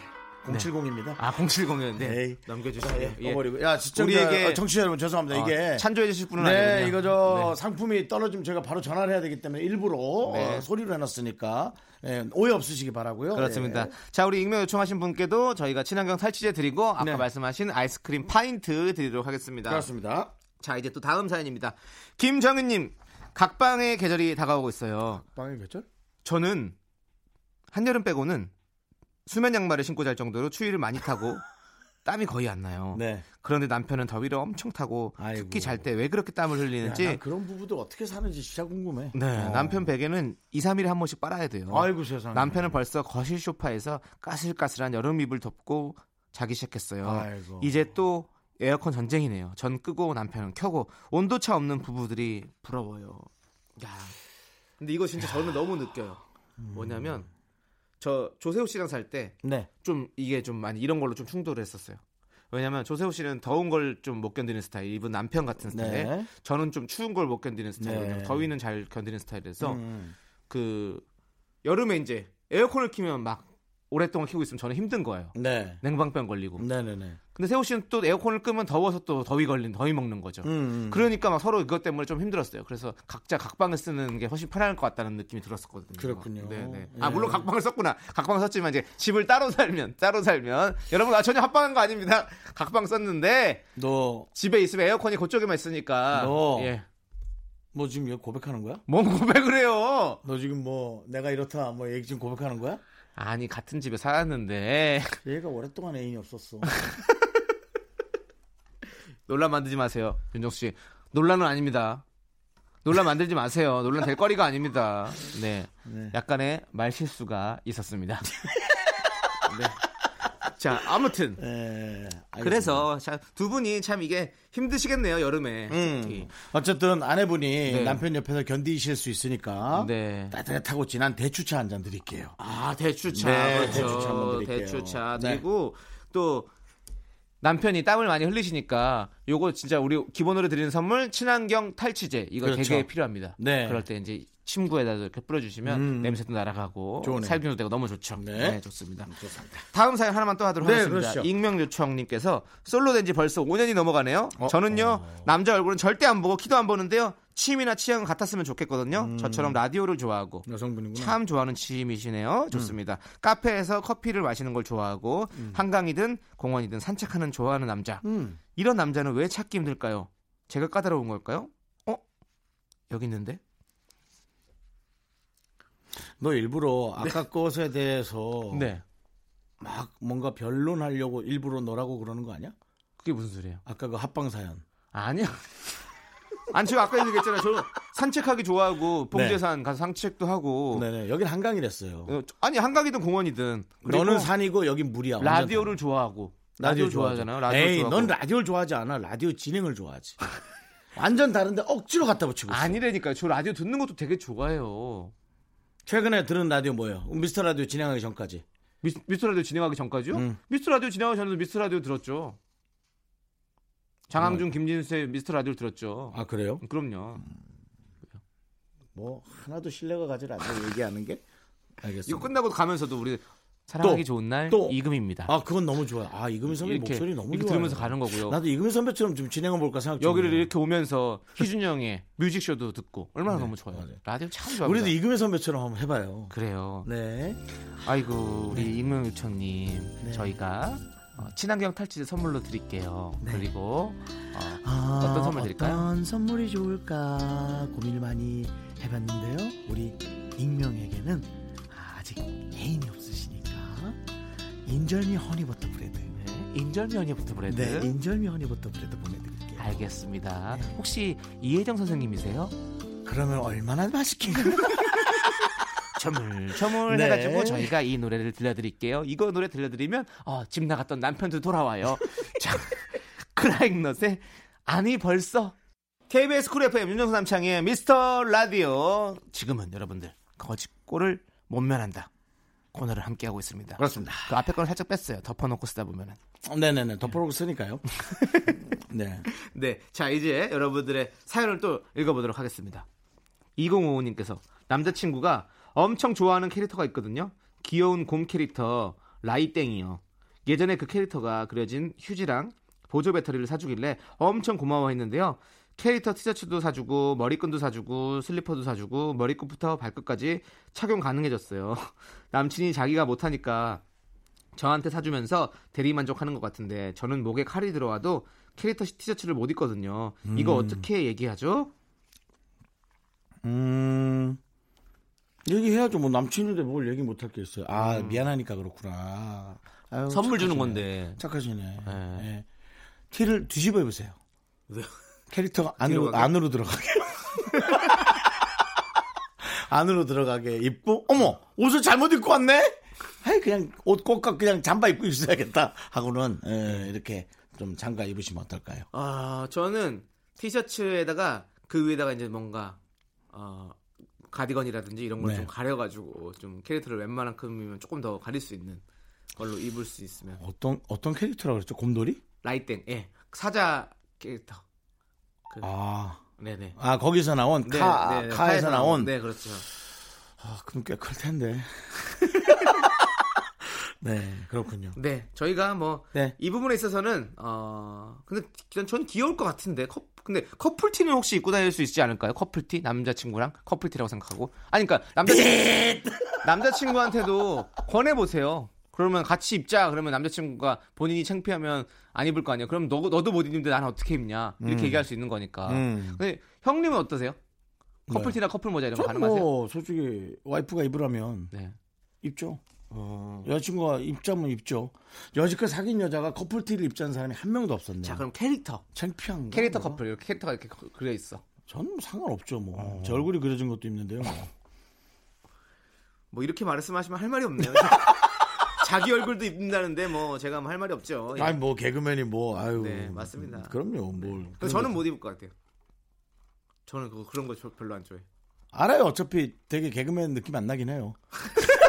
A: 070입니다.
B: 아, 070이었는데
A: 에이.
B: 넘겨주세요.
A: 예, 꺼버리고. 야, 진짜
B: 우리에게
A: 우리에게 청취자 여러분 죄송합니다. 이게
B: 찬조해 주실 분은
A: 네,
B: 아니거든요.
A: 이거 저
B: 네.
A: 상품이 떨어지면 제가 바로 전화를 해야 되기 때문에 일부러
B: 네.
A: 어, 소리로 해놨으니까 예, 오해 없으시기 바라고요.
B: 그렇습니다.
A: 예.
B: 자, 우리 익명 요청하신 분께도 저희가 친환경 탈취제 드리고 아까
A: 네.
B: 말씀하신 아이스크림 파인트 드리도록 하겠습니다.
A: 그렇습니다.
B: 자, 이제 또 다음 사연입니다. 김정은님, 각방의 계절이 다가오고 있어요.
A: 빵의 계절?
B: 저는 한여름 빼고는 수면 양말을 신고 잘 정도로 추위를 많이 타고 땀이 거의 안 나요.
A: 네.
B: 그런데 남편은 더위를 엄청 타고
A: 아이고.
B: 특히 잘 때 왜 그렇게 땀을
A: 야,
B: 흘리는지
A: 난 그런 부부들 어떻게 사는지 진짜 궁금해.
B: 네,
A: 어.
B: 남편 베개는 2, 3일에 한 번씩 빨아야 돼요.
A: 아이고 세상에.
B: 남편은 벌써 거실 소파에서 까슬까슬한 여름 이불 덮고 자기 시작했어요.
A: 아이고.
B: 이제 또 에어컨 전쟁이네요. 전 끄고 남편은 켜고 온도차 없는 부부들이 부러워요. 야. 근데 이거 진짜 저는 너무 느껴요. 뭐냐면 저 조세호 씨랑 살 때좀
A: 네.
B: 이게 좀 많이 이런 걸로 좀 충돌을 했었어요. 왜냐면 조세호 씨는 더운 걸 좀 못 견디는 스타일, 이분 남편 같은 스타일.
A: 네.
B: 저는 좀 추운 걸 못 견디는 스타일이거든요.
A: 네.
B: 더위는 잘 견디는 스타일이라서
A: 음.
B: 그 여름에 이제 에어컨을 키면 막 오랫동안 키고 있으면 저는 힘든 거예요.
A: 네.
B: 냉방병 걸리고.
A: 네네네.
B: 근데 세호 씨는 또 에어컨을 끄면 더워서 또 더위 걸린 더위 먹는 거죠.
A: 음.
B: 그러니까 막 서로 이것 때문에 좀 힘들었어요. 그래서 각자 각방을 쓰는 게 훨씬 편할 것 같다는 느낌이 들었었거든요.
A: 그렇군요.
B: 네네. 아
A: 예.
B: 물론 각방을 썼구나. 각방 썼지만 이제 집을 따로 살면 따로 살면 여러분 아 전혀 합방한 거 아닙니다. 각방 썼는데
A: 너,
B: 집에 있으면 에어컨이 그쪽에만 있으니까.
A: 너.
B: 예.
A: 너 지금 이거 고백하는 거야?
B: 뭔 고백을 해요?
A: 너 지금 뭐 내가 이렇다 뭐 얘기 지금 고백하는 거야?
B: 아니 같은 집에 살았는데
A: 얘가 오랫동안 애인이 없었어.
B: 논란 만들지 마세요, 윤정수 씨. 논란은 아닙니다. 논란 만들지 마세요. 논란 될 거리가 아닙니다. 네.
A: 네.
B: 약간의 말 실수가 있었습니다. 네. 자, 아무튼
A: 예, 알겠습니다.
B: 그래서 자, 두 분이 참 이게 힘드시겠네요 여름에.
A: 음. 어쨌든 아내분이
B: 네.
A: 남편 옆에서 견디실 수 있으니까
B: 네.
A: 따뜻하고 진한 대추차 한 잔 드릴게요.
B: 아 대추차
A: 네,
B: 그렇죠.
A: 대추차 한번 드릴게요.
B: 대추차
A: 네.
B: 그리고 또 남편이 땀을 많이 흘리시니까 요거 진짜 우리 기본으로 드리는 선물 친환경 탈취제 이거
A: 그렇죠.
B: 되게 필요합니다.
A: 네.
B: 그럴 때 이제 침구에다 이렇게 뿌려주시면
A: 음.
B: 냄새도 날아가고
A: 좋네요.
B: 살균도 되고 너무 좋죠.
A: 네.
B: 네, 좋습니다. 다음 사연 하나만 또 하도록
A: 네,
B: 하겠습니다.
A: 그러시죠.
B: 익명 요청님께서 솔로 된 지 벌써 5년이 넘어가네요.
A: 어?
B: 저는요 남자 얼굴은 절대 안 보고 키도 안 보는데요. 취미나 취향은 같았으면 좋겠거든요.
A: 음.
B: 저처럼 라디오를 좋아하고
A: 여성분이구나.
B: 참 좋아하는 취미시네요. 좋습니다. 카페에서 커피를 마시는 걸 좋아하고 한강이든 공원이든 산책하는 좋아하는 남자.
A: 음.
B: 이런 남자는 왜 찾기 힘들까요? 제가 까다로운 걸까요? 어? 여기 있는데?
A: 너 일부러 아까 것에 대해서
B: 네.
A: 막 뭔가 변론하려고 일부러 너라고 그러는 거 아니야?
B: 그게 무슨 소리예요?
A: 아까 그 합방 사연.
B: 아니야. 아니 제가 아까 얘기했잖아요. 저 산책하기 좋아하고 봉제산 가서 산책도 하고.
A: 네네. 여긴 한강이랬어요.
B: 어, 아니 한강이든 공원이든.
A: 너는 산이고 여긴 물이야.
B: 라디오를 좋아하고. 라디오
A: 좋아하죠.
B: 좋아하잖아요. 라디오
A: 에이,
B: 좋아하고.
A: 넌 라디오를 좋아하지 않아. 라디오 진행을 좋아하지. 완전 다른데 억지로 갖다 붙이고 있어.
B: 아니라니까요. 저 라디오 듣는 것도 되게 좋아해요.
A: 최근에 들은 라디오 뭐예요? 미스터 라디오 진행하기 전까지.
B: 미, 미스터 라디오 진행하기 전까지요?
A: 음.
B: 미스터 라디오 진행하기 전에도 미스터 라디오 들었죠. 장항준, 김진수의 미스터 라디오 들었죠.
A: 아 그래요?
B: 그럼요.
A: 뭐 하나도 신뢰가 가지 않는 얘기하는 게 알겠습니다.
B: 이거 끝나고 가면서도 우리 사랑하기
A: 또,
B: 좋은 날
A: 또.
B: 이금입니다.
A: 아 그건 너무 좋아. 아 이금희 선배
B: 이렇게,
A: 목소리 너무
B: 이렇게
A: 좋아.
B: 들으면서 가는 거고요.
A: 나도 이금희 선배처럼 좀 진행해 볼까 생각 중.
B: 여기를 이렇게 오면서 희준이 형의 뮤직쇼도 듣고 얼마나 너무 좋아요.
A: 맞아요.
B: 라디오 참 좋아요.
A: 우리도 이금희 선배처럼 한번 해봐요.
B: 그래요.
A: 네.
B: 아이고 우리 익명 요청님
A: 네.
B: 저희가 어, 친환경 탈취제 선물로 드릴게요.
A: 네.
B: 그리고 어,
A: 아,
B: 어떤 선물 드릴까요?
A: 어떤 선물이 좋을까 고민을 많이 해봤는데요. 우리 익명에게는 아직 애인이 없으시니까 인절미 honey butter bread.
B: 네, 인절미 honey butter bread.
A: 네, 인절미 honey butter bread 보내드릴게요.
B: 알겠습니다.
A: 네.
B: 혹시 이혜정 선생님이세요?
A: 그러면 얼마나 맛있게.
B: 처물처물
A: 네.
B: 해가지고 저희가 이 노래를 들려드릴게요. 이거 노래 들려드리면 어, 집 나갔던 남편도 돌아와요. 자, 크라잉넛의 아니 벌써 KBS 쿨 FM 윤정수 남창희 미스터 라디오 지금은 여러분들 거지꼴을 못 면한다 코너를 함께 하고 있습니다.
A: 그렇습니다.
B: 그 앞에 걸 살짝 뺐어요. 덮어놓고 쓰다 보면은.
A: 어, 네네네. 덮어놓고 쓰니까요. 네.
B: 네. 자, 이제 여러분들의 사연을 또 읽어보도록 하겠습니다. 2055님께서 남자친구가 엄청 좋아하는 캐릭터가 있거든요. 귀여운 곰 캐릭터 라이땡이요. 예전에 그 캐릭터가 그려진 휴지랑 보조 배터리를 사주길래 엄청 고마워했는데요. 캐릭터 티셔츠도 사주고 머리끈도 사주고 슬리퍼도 사주고 머리끝부터 발끝까지 착용 가능해졌어요. 남친이 자기가 못하니까 저한테 사주면서 대리 만족하는 것 같은데 저는 목에 칼이 들어와도 캐릭터 티셔츠를 못 입거든요. 이거 어떻게 얘기하죠?
A: 음. 얘기해야죠. 뭐 남친인데 뭘 얘기 못 할 게 있어요. 아, 미안하니까 그렇구나. 아유,
B: 선물 주는
A: 착하시네.
B: 건데.
A: 착하시네.
B: 네.
A: 예. 티를 뒤집어 입으세요. 캐릭터가 안으로? 안으로 들어가게. 안으로 들어가게 입고, 어머! 옷을 잘못 입고 왔네? 아이, 그냥 옷 꼭각 그냥 잠바 입고 있어야겠다. 하고는, 예, 이렇게 좀 장가 입으시면 어떨까요?
B: 아, 저는 티셔츠에다가 그 위에다가 이제 뭔가 어, 가디건이라든지 이런 걸
A: 네.
B: 좀 가려가지고 좀 캐릭터를 웬만한큼이면 조금 더 가릴 수 있는 걸로 입을 수 있으면
A: 어떤, 어떤 캐릭터라고 그랬죠? 곰돌이?
B: 라이땡, 예, 사자 캐릭터. 그,
A: 아.
B: 네네.
A: 아, 거기서 나온,
B: 네,
A: 카,
B: 네, 네,
A: 카에서 나온.
B: 네, 그렇죠.
A: 아, 그럼 꽤 클 텐데. 네, 그렇군요.
B: 네, 저희가 뭐
A: 네.
B: 이 부분에 있어서는 어 근데 전- 전 귀여울 것 같은데 커, 근데 커플티는 혹시 입고 다닐 수 있지 않을까요? 커플티 남자친구랑 커플티라고 생각하고 아니 그러니까 남자친구 남자친구한테도 권해 보세요. 그러면 같이 입자. 그러면 남자친구가 본인이 창피하면 안 입을 거 아니야. 그럼 너 너도 못 입는데 나는 어떻게 입냐 이렇게
A: 음.
B: 얘기할 수 있는 거니까.
A: 음.
B: 근데 형님은 어떠세요? 커플티나 커플 모자 이런 거 가능하세요?
A: 뭐, 솔직히, 와이프가 입으라면
B: 네.
A: 입죠.
B: 어.
A: 여자친구가 입자면 입죠. 여지껏 사귄 여자가 커플티를 입자는 사람이 한 명도 없었네.
B: 자, 그럼 캐릭터.
A: 창피한 거.
B: 캐릭터 커플. 이렇게 캐릭터가 이렇게 거- 그려 있어.
A: 저는 뭐 상관없죠 뭐.
B: 어.
A: 제 얼굴이 그려진 것도 있는데요. 뭐.
B: 뭐 이렇게 말씀하시면 할 말이 없네요. 자기 얼굴도 입는다는데 뭐 제가 뭐할 말이 없죠. 예.
A: 아니 뭐 개그맨이 뭐 아유.
B: 네, 맞습니다.
A: 그럼요. 뭘.
B: 근데 저는 못 입을 것 같아요. 저는 그거 그런 거 저- 별로 안 좋아해.
A: 알아요. 어차피 되게 개그맨 느낌 안 나긴 해요.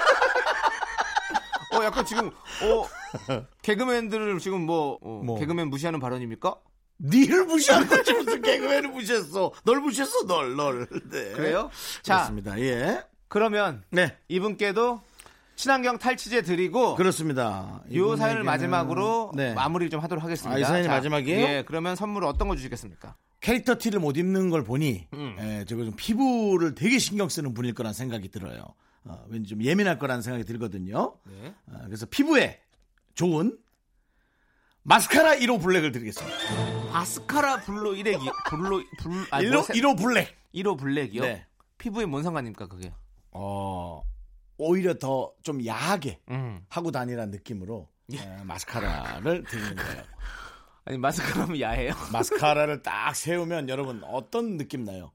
B: 어, 약간 지금 어 개그맨들을 지금 뭐, 어,
A: 뭐.
B: 개그맨 무시하는 발언입니까?
A: 니를 무시한 거지 무슨 개그맨을 무시했어. 널 무시했어 널 널. 네.
B: 그래요? 자,
A: 그렇습니다. 예.
B: 그러면
A: 네.
B: 이분께도 친환경 탈취제 드리고
A: 그렇습니다.
B: 요 사연을 마지막으로
A: 네.
B: 마무리 좀 하도록 하겠습니다.
A: 아, 이 사연이
B: 자,
A: 마지막이에요?
B: 예, 그러면 선물 어떤 거 주시겠습니까?
A: 캐릭터 티를 못 입는 걸 보니
B: 음.
A: 예, 저거 좀 피부를 되게 신경 쓰는 분일 거란 생각이 들어요. 어, 왠지 좀 예민할 거라는 생각이 들거든요.
B: 네.
A: 어, 그래서 피부에 좋은 마스카라 1호 블랙을 드리겠습니다.
B: 마스카라 블루 1액이 블루 블 아,
A: 1호, 1호 블랙.
B: 1호 블랙이요?
A: 네.
B: 피부에 뭔 상관입니까 그게?
A: 어, 오히려 더 좀 야하게
B: 음.
A: 하고 다니라는 느낌으로 어, 마스카라를 드리는 거예요.
B: 아니 마스카라면 야해요?
A: 마스카라를 딱 세우면 여러분 어떤 느낌 나요?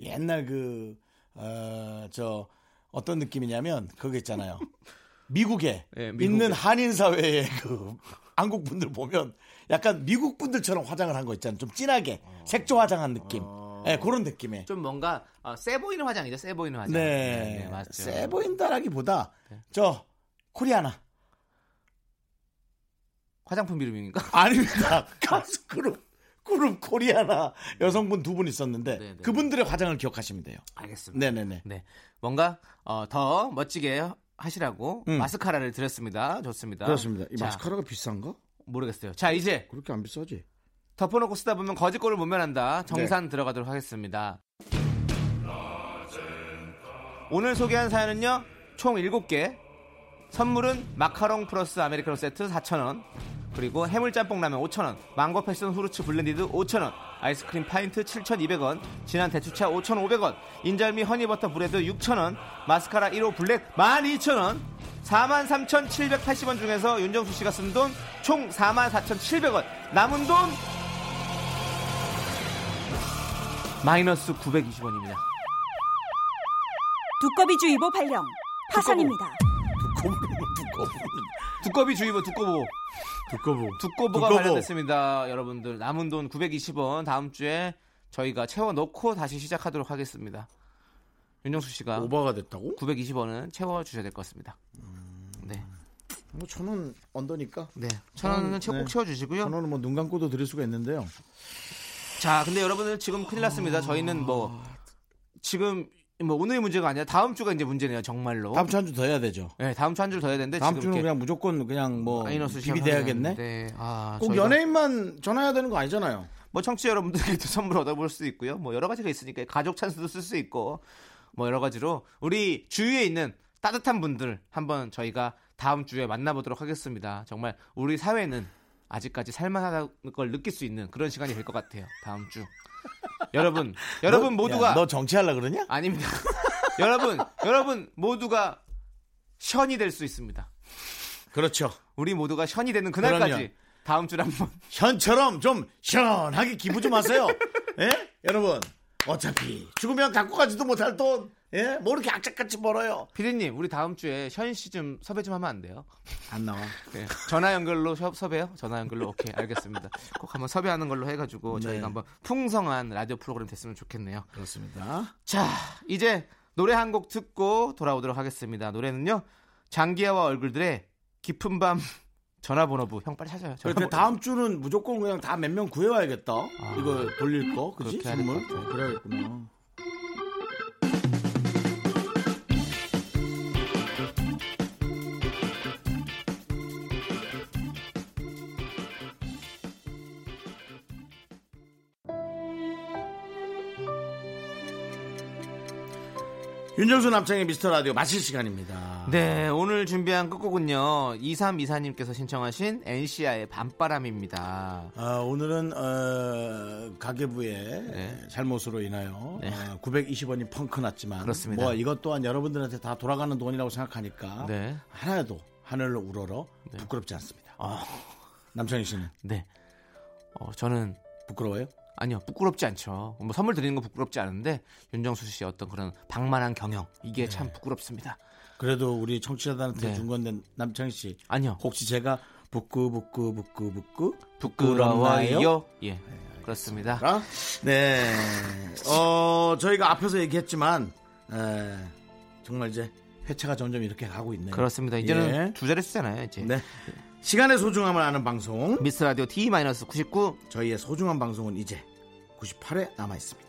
A: 옛날 그, 어, 저, 어떤 느낌이냐면 그거 있잖아요. 미국에
B: 예, 미국에.
A: 있는 한인 사회의 그 한국 분들 보면 약간 미국 분들처럼 화장을 한 거 있잖아요. 좀 진하게 색조 화장한 느낌. 예, 그런 느낌의.
B: 좀 뭔가 어, 세 보이는 화장이죠. 세 보이는 화장.
A: 네,
B: 맞죠.
A: 세 보인다라기보다
B: 네.
A: 저 코리아나
B: 화장품 이름입니까?
A: 아닙니다. 그룹 그룹 코리아나 여성분 두 분 있었는데
B: 네, 네.
A: 그분들의 화장을 기억하시면 돼요.
B: 알겠습니다.
A: 네네네.
B: 네. 뭔가 어, 더 멋지게 하시라고
A: 음.
B: 마스카라를 드렸습니다. 좋습니다.
A: 그렇습니다. 이
B: 자,
A: 마스카라가 비싼가?
B: 모르겠어요. 자, 이제
A: 그렇게 안 비싸지?
B: 덮어놓고 쓰다 보면 거짓골을 못 면한다. 정산
A: 네.
B: 들어가도록 하겠습니다. 오늘 소개한 사연은요. 총 7개. 선물은 마카롱 플러스 아메리카노 세트 4,000원. 그리고 해물짬뽕 라면 5,000원. 망고 passion fruits blended 5,000원. 아이스크림 파인트 7,200원. 진한 대추차 5,500원. 인절미 honey butter bread 6,000원. 마스카라 1호 블랙 12,000원. 43,780원 중에서 윤정수 씨가 쓴 돈 총 44,700원. 남은 돈 마이너스 920원입니다.
E: 두꺼비 주의보 발령. 파산입니다.
A: 두꺼부는 두꺼부.
B: 두꺼비 주의보 두꺼보
A: 두꺼부.
B: 두꺼보가
A: 두꺼보.
B: 발령됐습니다. 여러분들 남은 돈 920원 다음 주에 저희가 채워 넣고 다시 시작하도록 하겠습니다. 윤정수 씨가
A: 오버가 됐다고?
B: 920원은 채워 주셔야 될 것 같습니다. 네,
A: 뭐 천원 언더니까.
B: 네, 천 원은 채-
A: 네.
B: 꼭 채워 주시고요.
A: 천 원은 뭐 눈 감고도 드릴 수가 있는데요.
B: 자, 근데 여러분들 지금 큰일 났습니다. 저희는 뭐 지금 뭐 오늘의 문제가 아니라 다음 주가 이제 문제네요. 정말로.
A: 다음 주 한 주 더 해야 되죠.
B: 네, 다음 주한줄더 해야 되는데
A: 다음 주는 그냥 무조건 그냥 뭐
B: 마이너스
A: 비비돼야겠네.
B: 네, 아,
A: 꼭
B: 저희가-
A: 연예인만 전화해야 되는 거 아니잖아요.
B: 뭐 청취자 여러분들께도 선물 얻어볼 수 있고요. 뭐 여러 가지가 있으니까 가족 찬스도 쓸 수 있고 뭐 여러 가지로 우리 주위에 있는 따뜻한 분들 한번 저희가 다음 주에 만나보도록 하겠습니다. 정말 우리 사회는 아직까지 살만하다는 걸 느낄 수 있는 그런 시간이 될 것 같아요. 다음 주. 여러분, 여러분
A: 너-
B: 모두가
A: 야, 너 정치하려 그러냐?
B: 아닙니다. 여러분, 여러분 모두가 션이 될 수 있습니다.
A: 그렇죠.
B: 우리 모두가 션이 되는 그날까지
A: 그럼요.
B: 다음 주에 한번
A: 현처럼 좀 시원하게 기부 좀 하세요. 예? 여러분, 어차피 죽으면 갖고 가지도 못할 돈, 예? 뭐 이렇게 악착같이 벌어요.
B: 피디님, 우리 다음 주에 션씨좀 섭외 좀 하면 안 돼요?
A: 안 나와.
B: 네. 전화 연결로 섭- 섭외요? 전화 연결로 오케이 알겠습니다. 꼭 한번 섭외하는 걸로 해가지고
A: 네.
B: 저희가 한번 풍성한 라디오 프로그램 됐으면 좋겠네요.
A: 그렇습니다.
B: 자 이제 노래 한 곡 듣고 돌아오도록 하겠습니다. 노래는요 장기하와 얼굴들의 깊은 밤 전화번호부 형 빨리 찾아요. 전화번호.
A: 다음 주는 무조건 그냥 다 몇 명 구해와야겠다. 이거 돌릴 거, 그지? 선물? 그래야겠구나. 윤정수 남창의 미스터 라디오 마칠 시간입니다.
B: 네, 오늘 준비한 끝곡은요. 2324님께서 신청하신 NCI의 밤바람입니다.
A: 아, 오늘은 어, 가계부의
B: 네.
A: 잘못으로 인하여
B: 네.
A: 어, 920원이 펑크 났지만
B: 그렇습니다.
A: 뭐 이것 또한 여러분들한테 다 돌아가는 돈이라고 생각하니까
B: 네.
A: 하나도 하늘로 우러러 부끄럽지 않습니다.
B: 아,
A: 남창희 씨는
B: 네. 어, 저는
A: 부끄러워요?
B: 아니요, 부끄럽지 않죠. 뭐 선물 드리는 건 부끄럽지 않은데 윤정수 씨의 어떤 그런 방만한 경영 이게
A: 네.
B: 참 부끄럽습니다.
A: 그래도 우리 청취자들한테
B: 네.
A: 준 건데 남창희 씨
B: 아니요,
A: 혹시 제가 부끄 부끄 부끄 부끄
B: 부끄러워요. 예, 그렇습니다.
A: 아? 네. 어, 저희가 앞에서 얘기했지만 에, 정말 이제 회차가 점점 이렇게 가고 있네요.
B: 그렇습니다. 이제는
A: 예.
B: 두 자릿수잖아요. 이제
A: 네. 시간의 소중함을 아는 방송.
B: 미스 라디오 D-99
A: 저희의 소중한 방송은 이제 98회 남아 있습니다.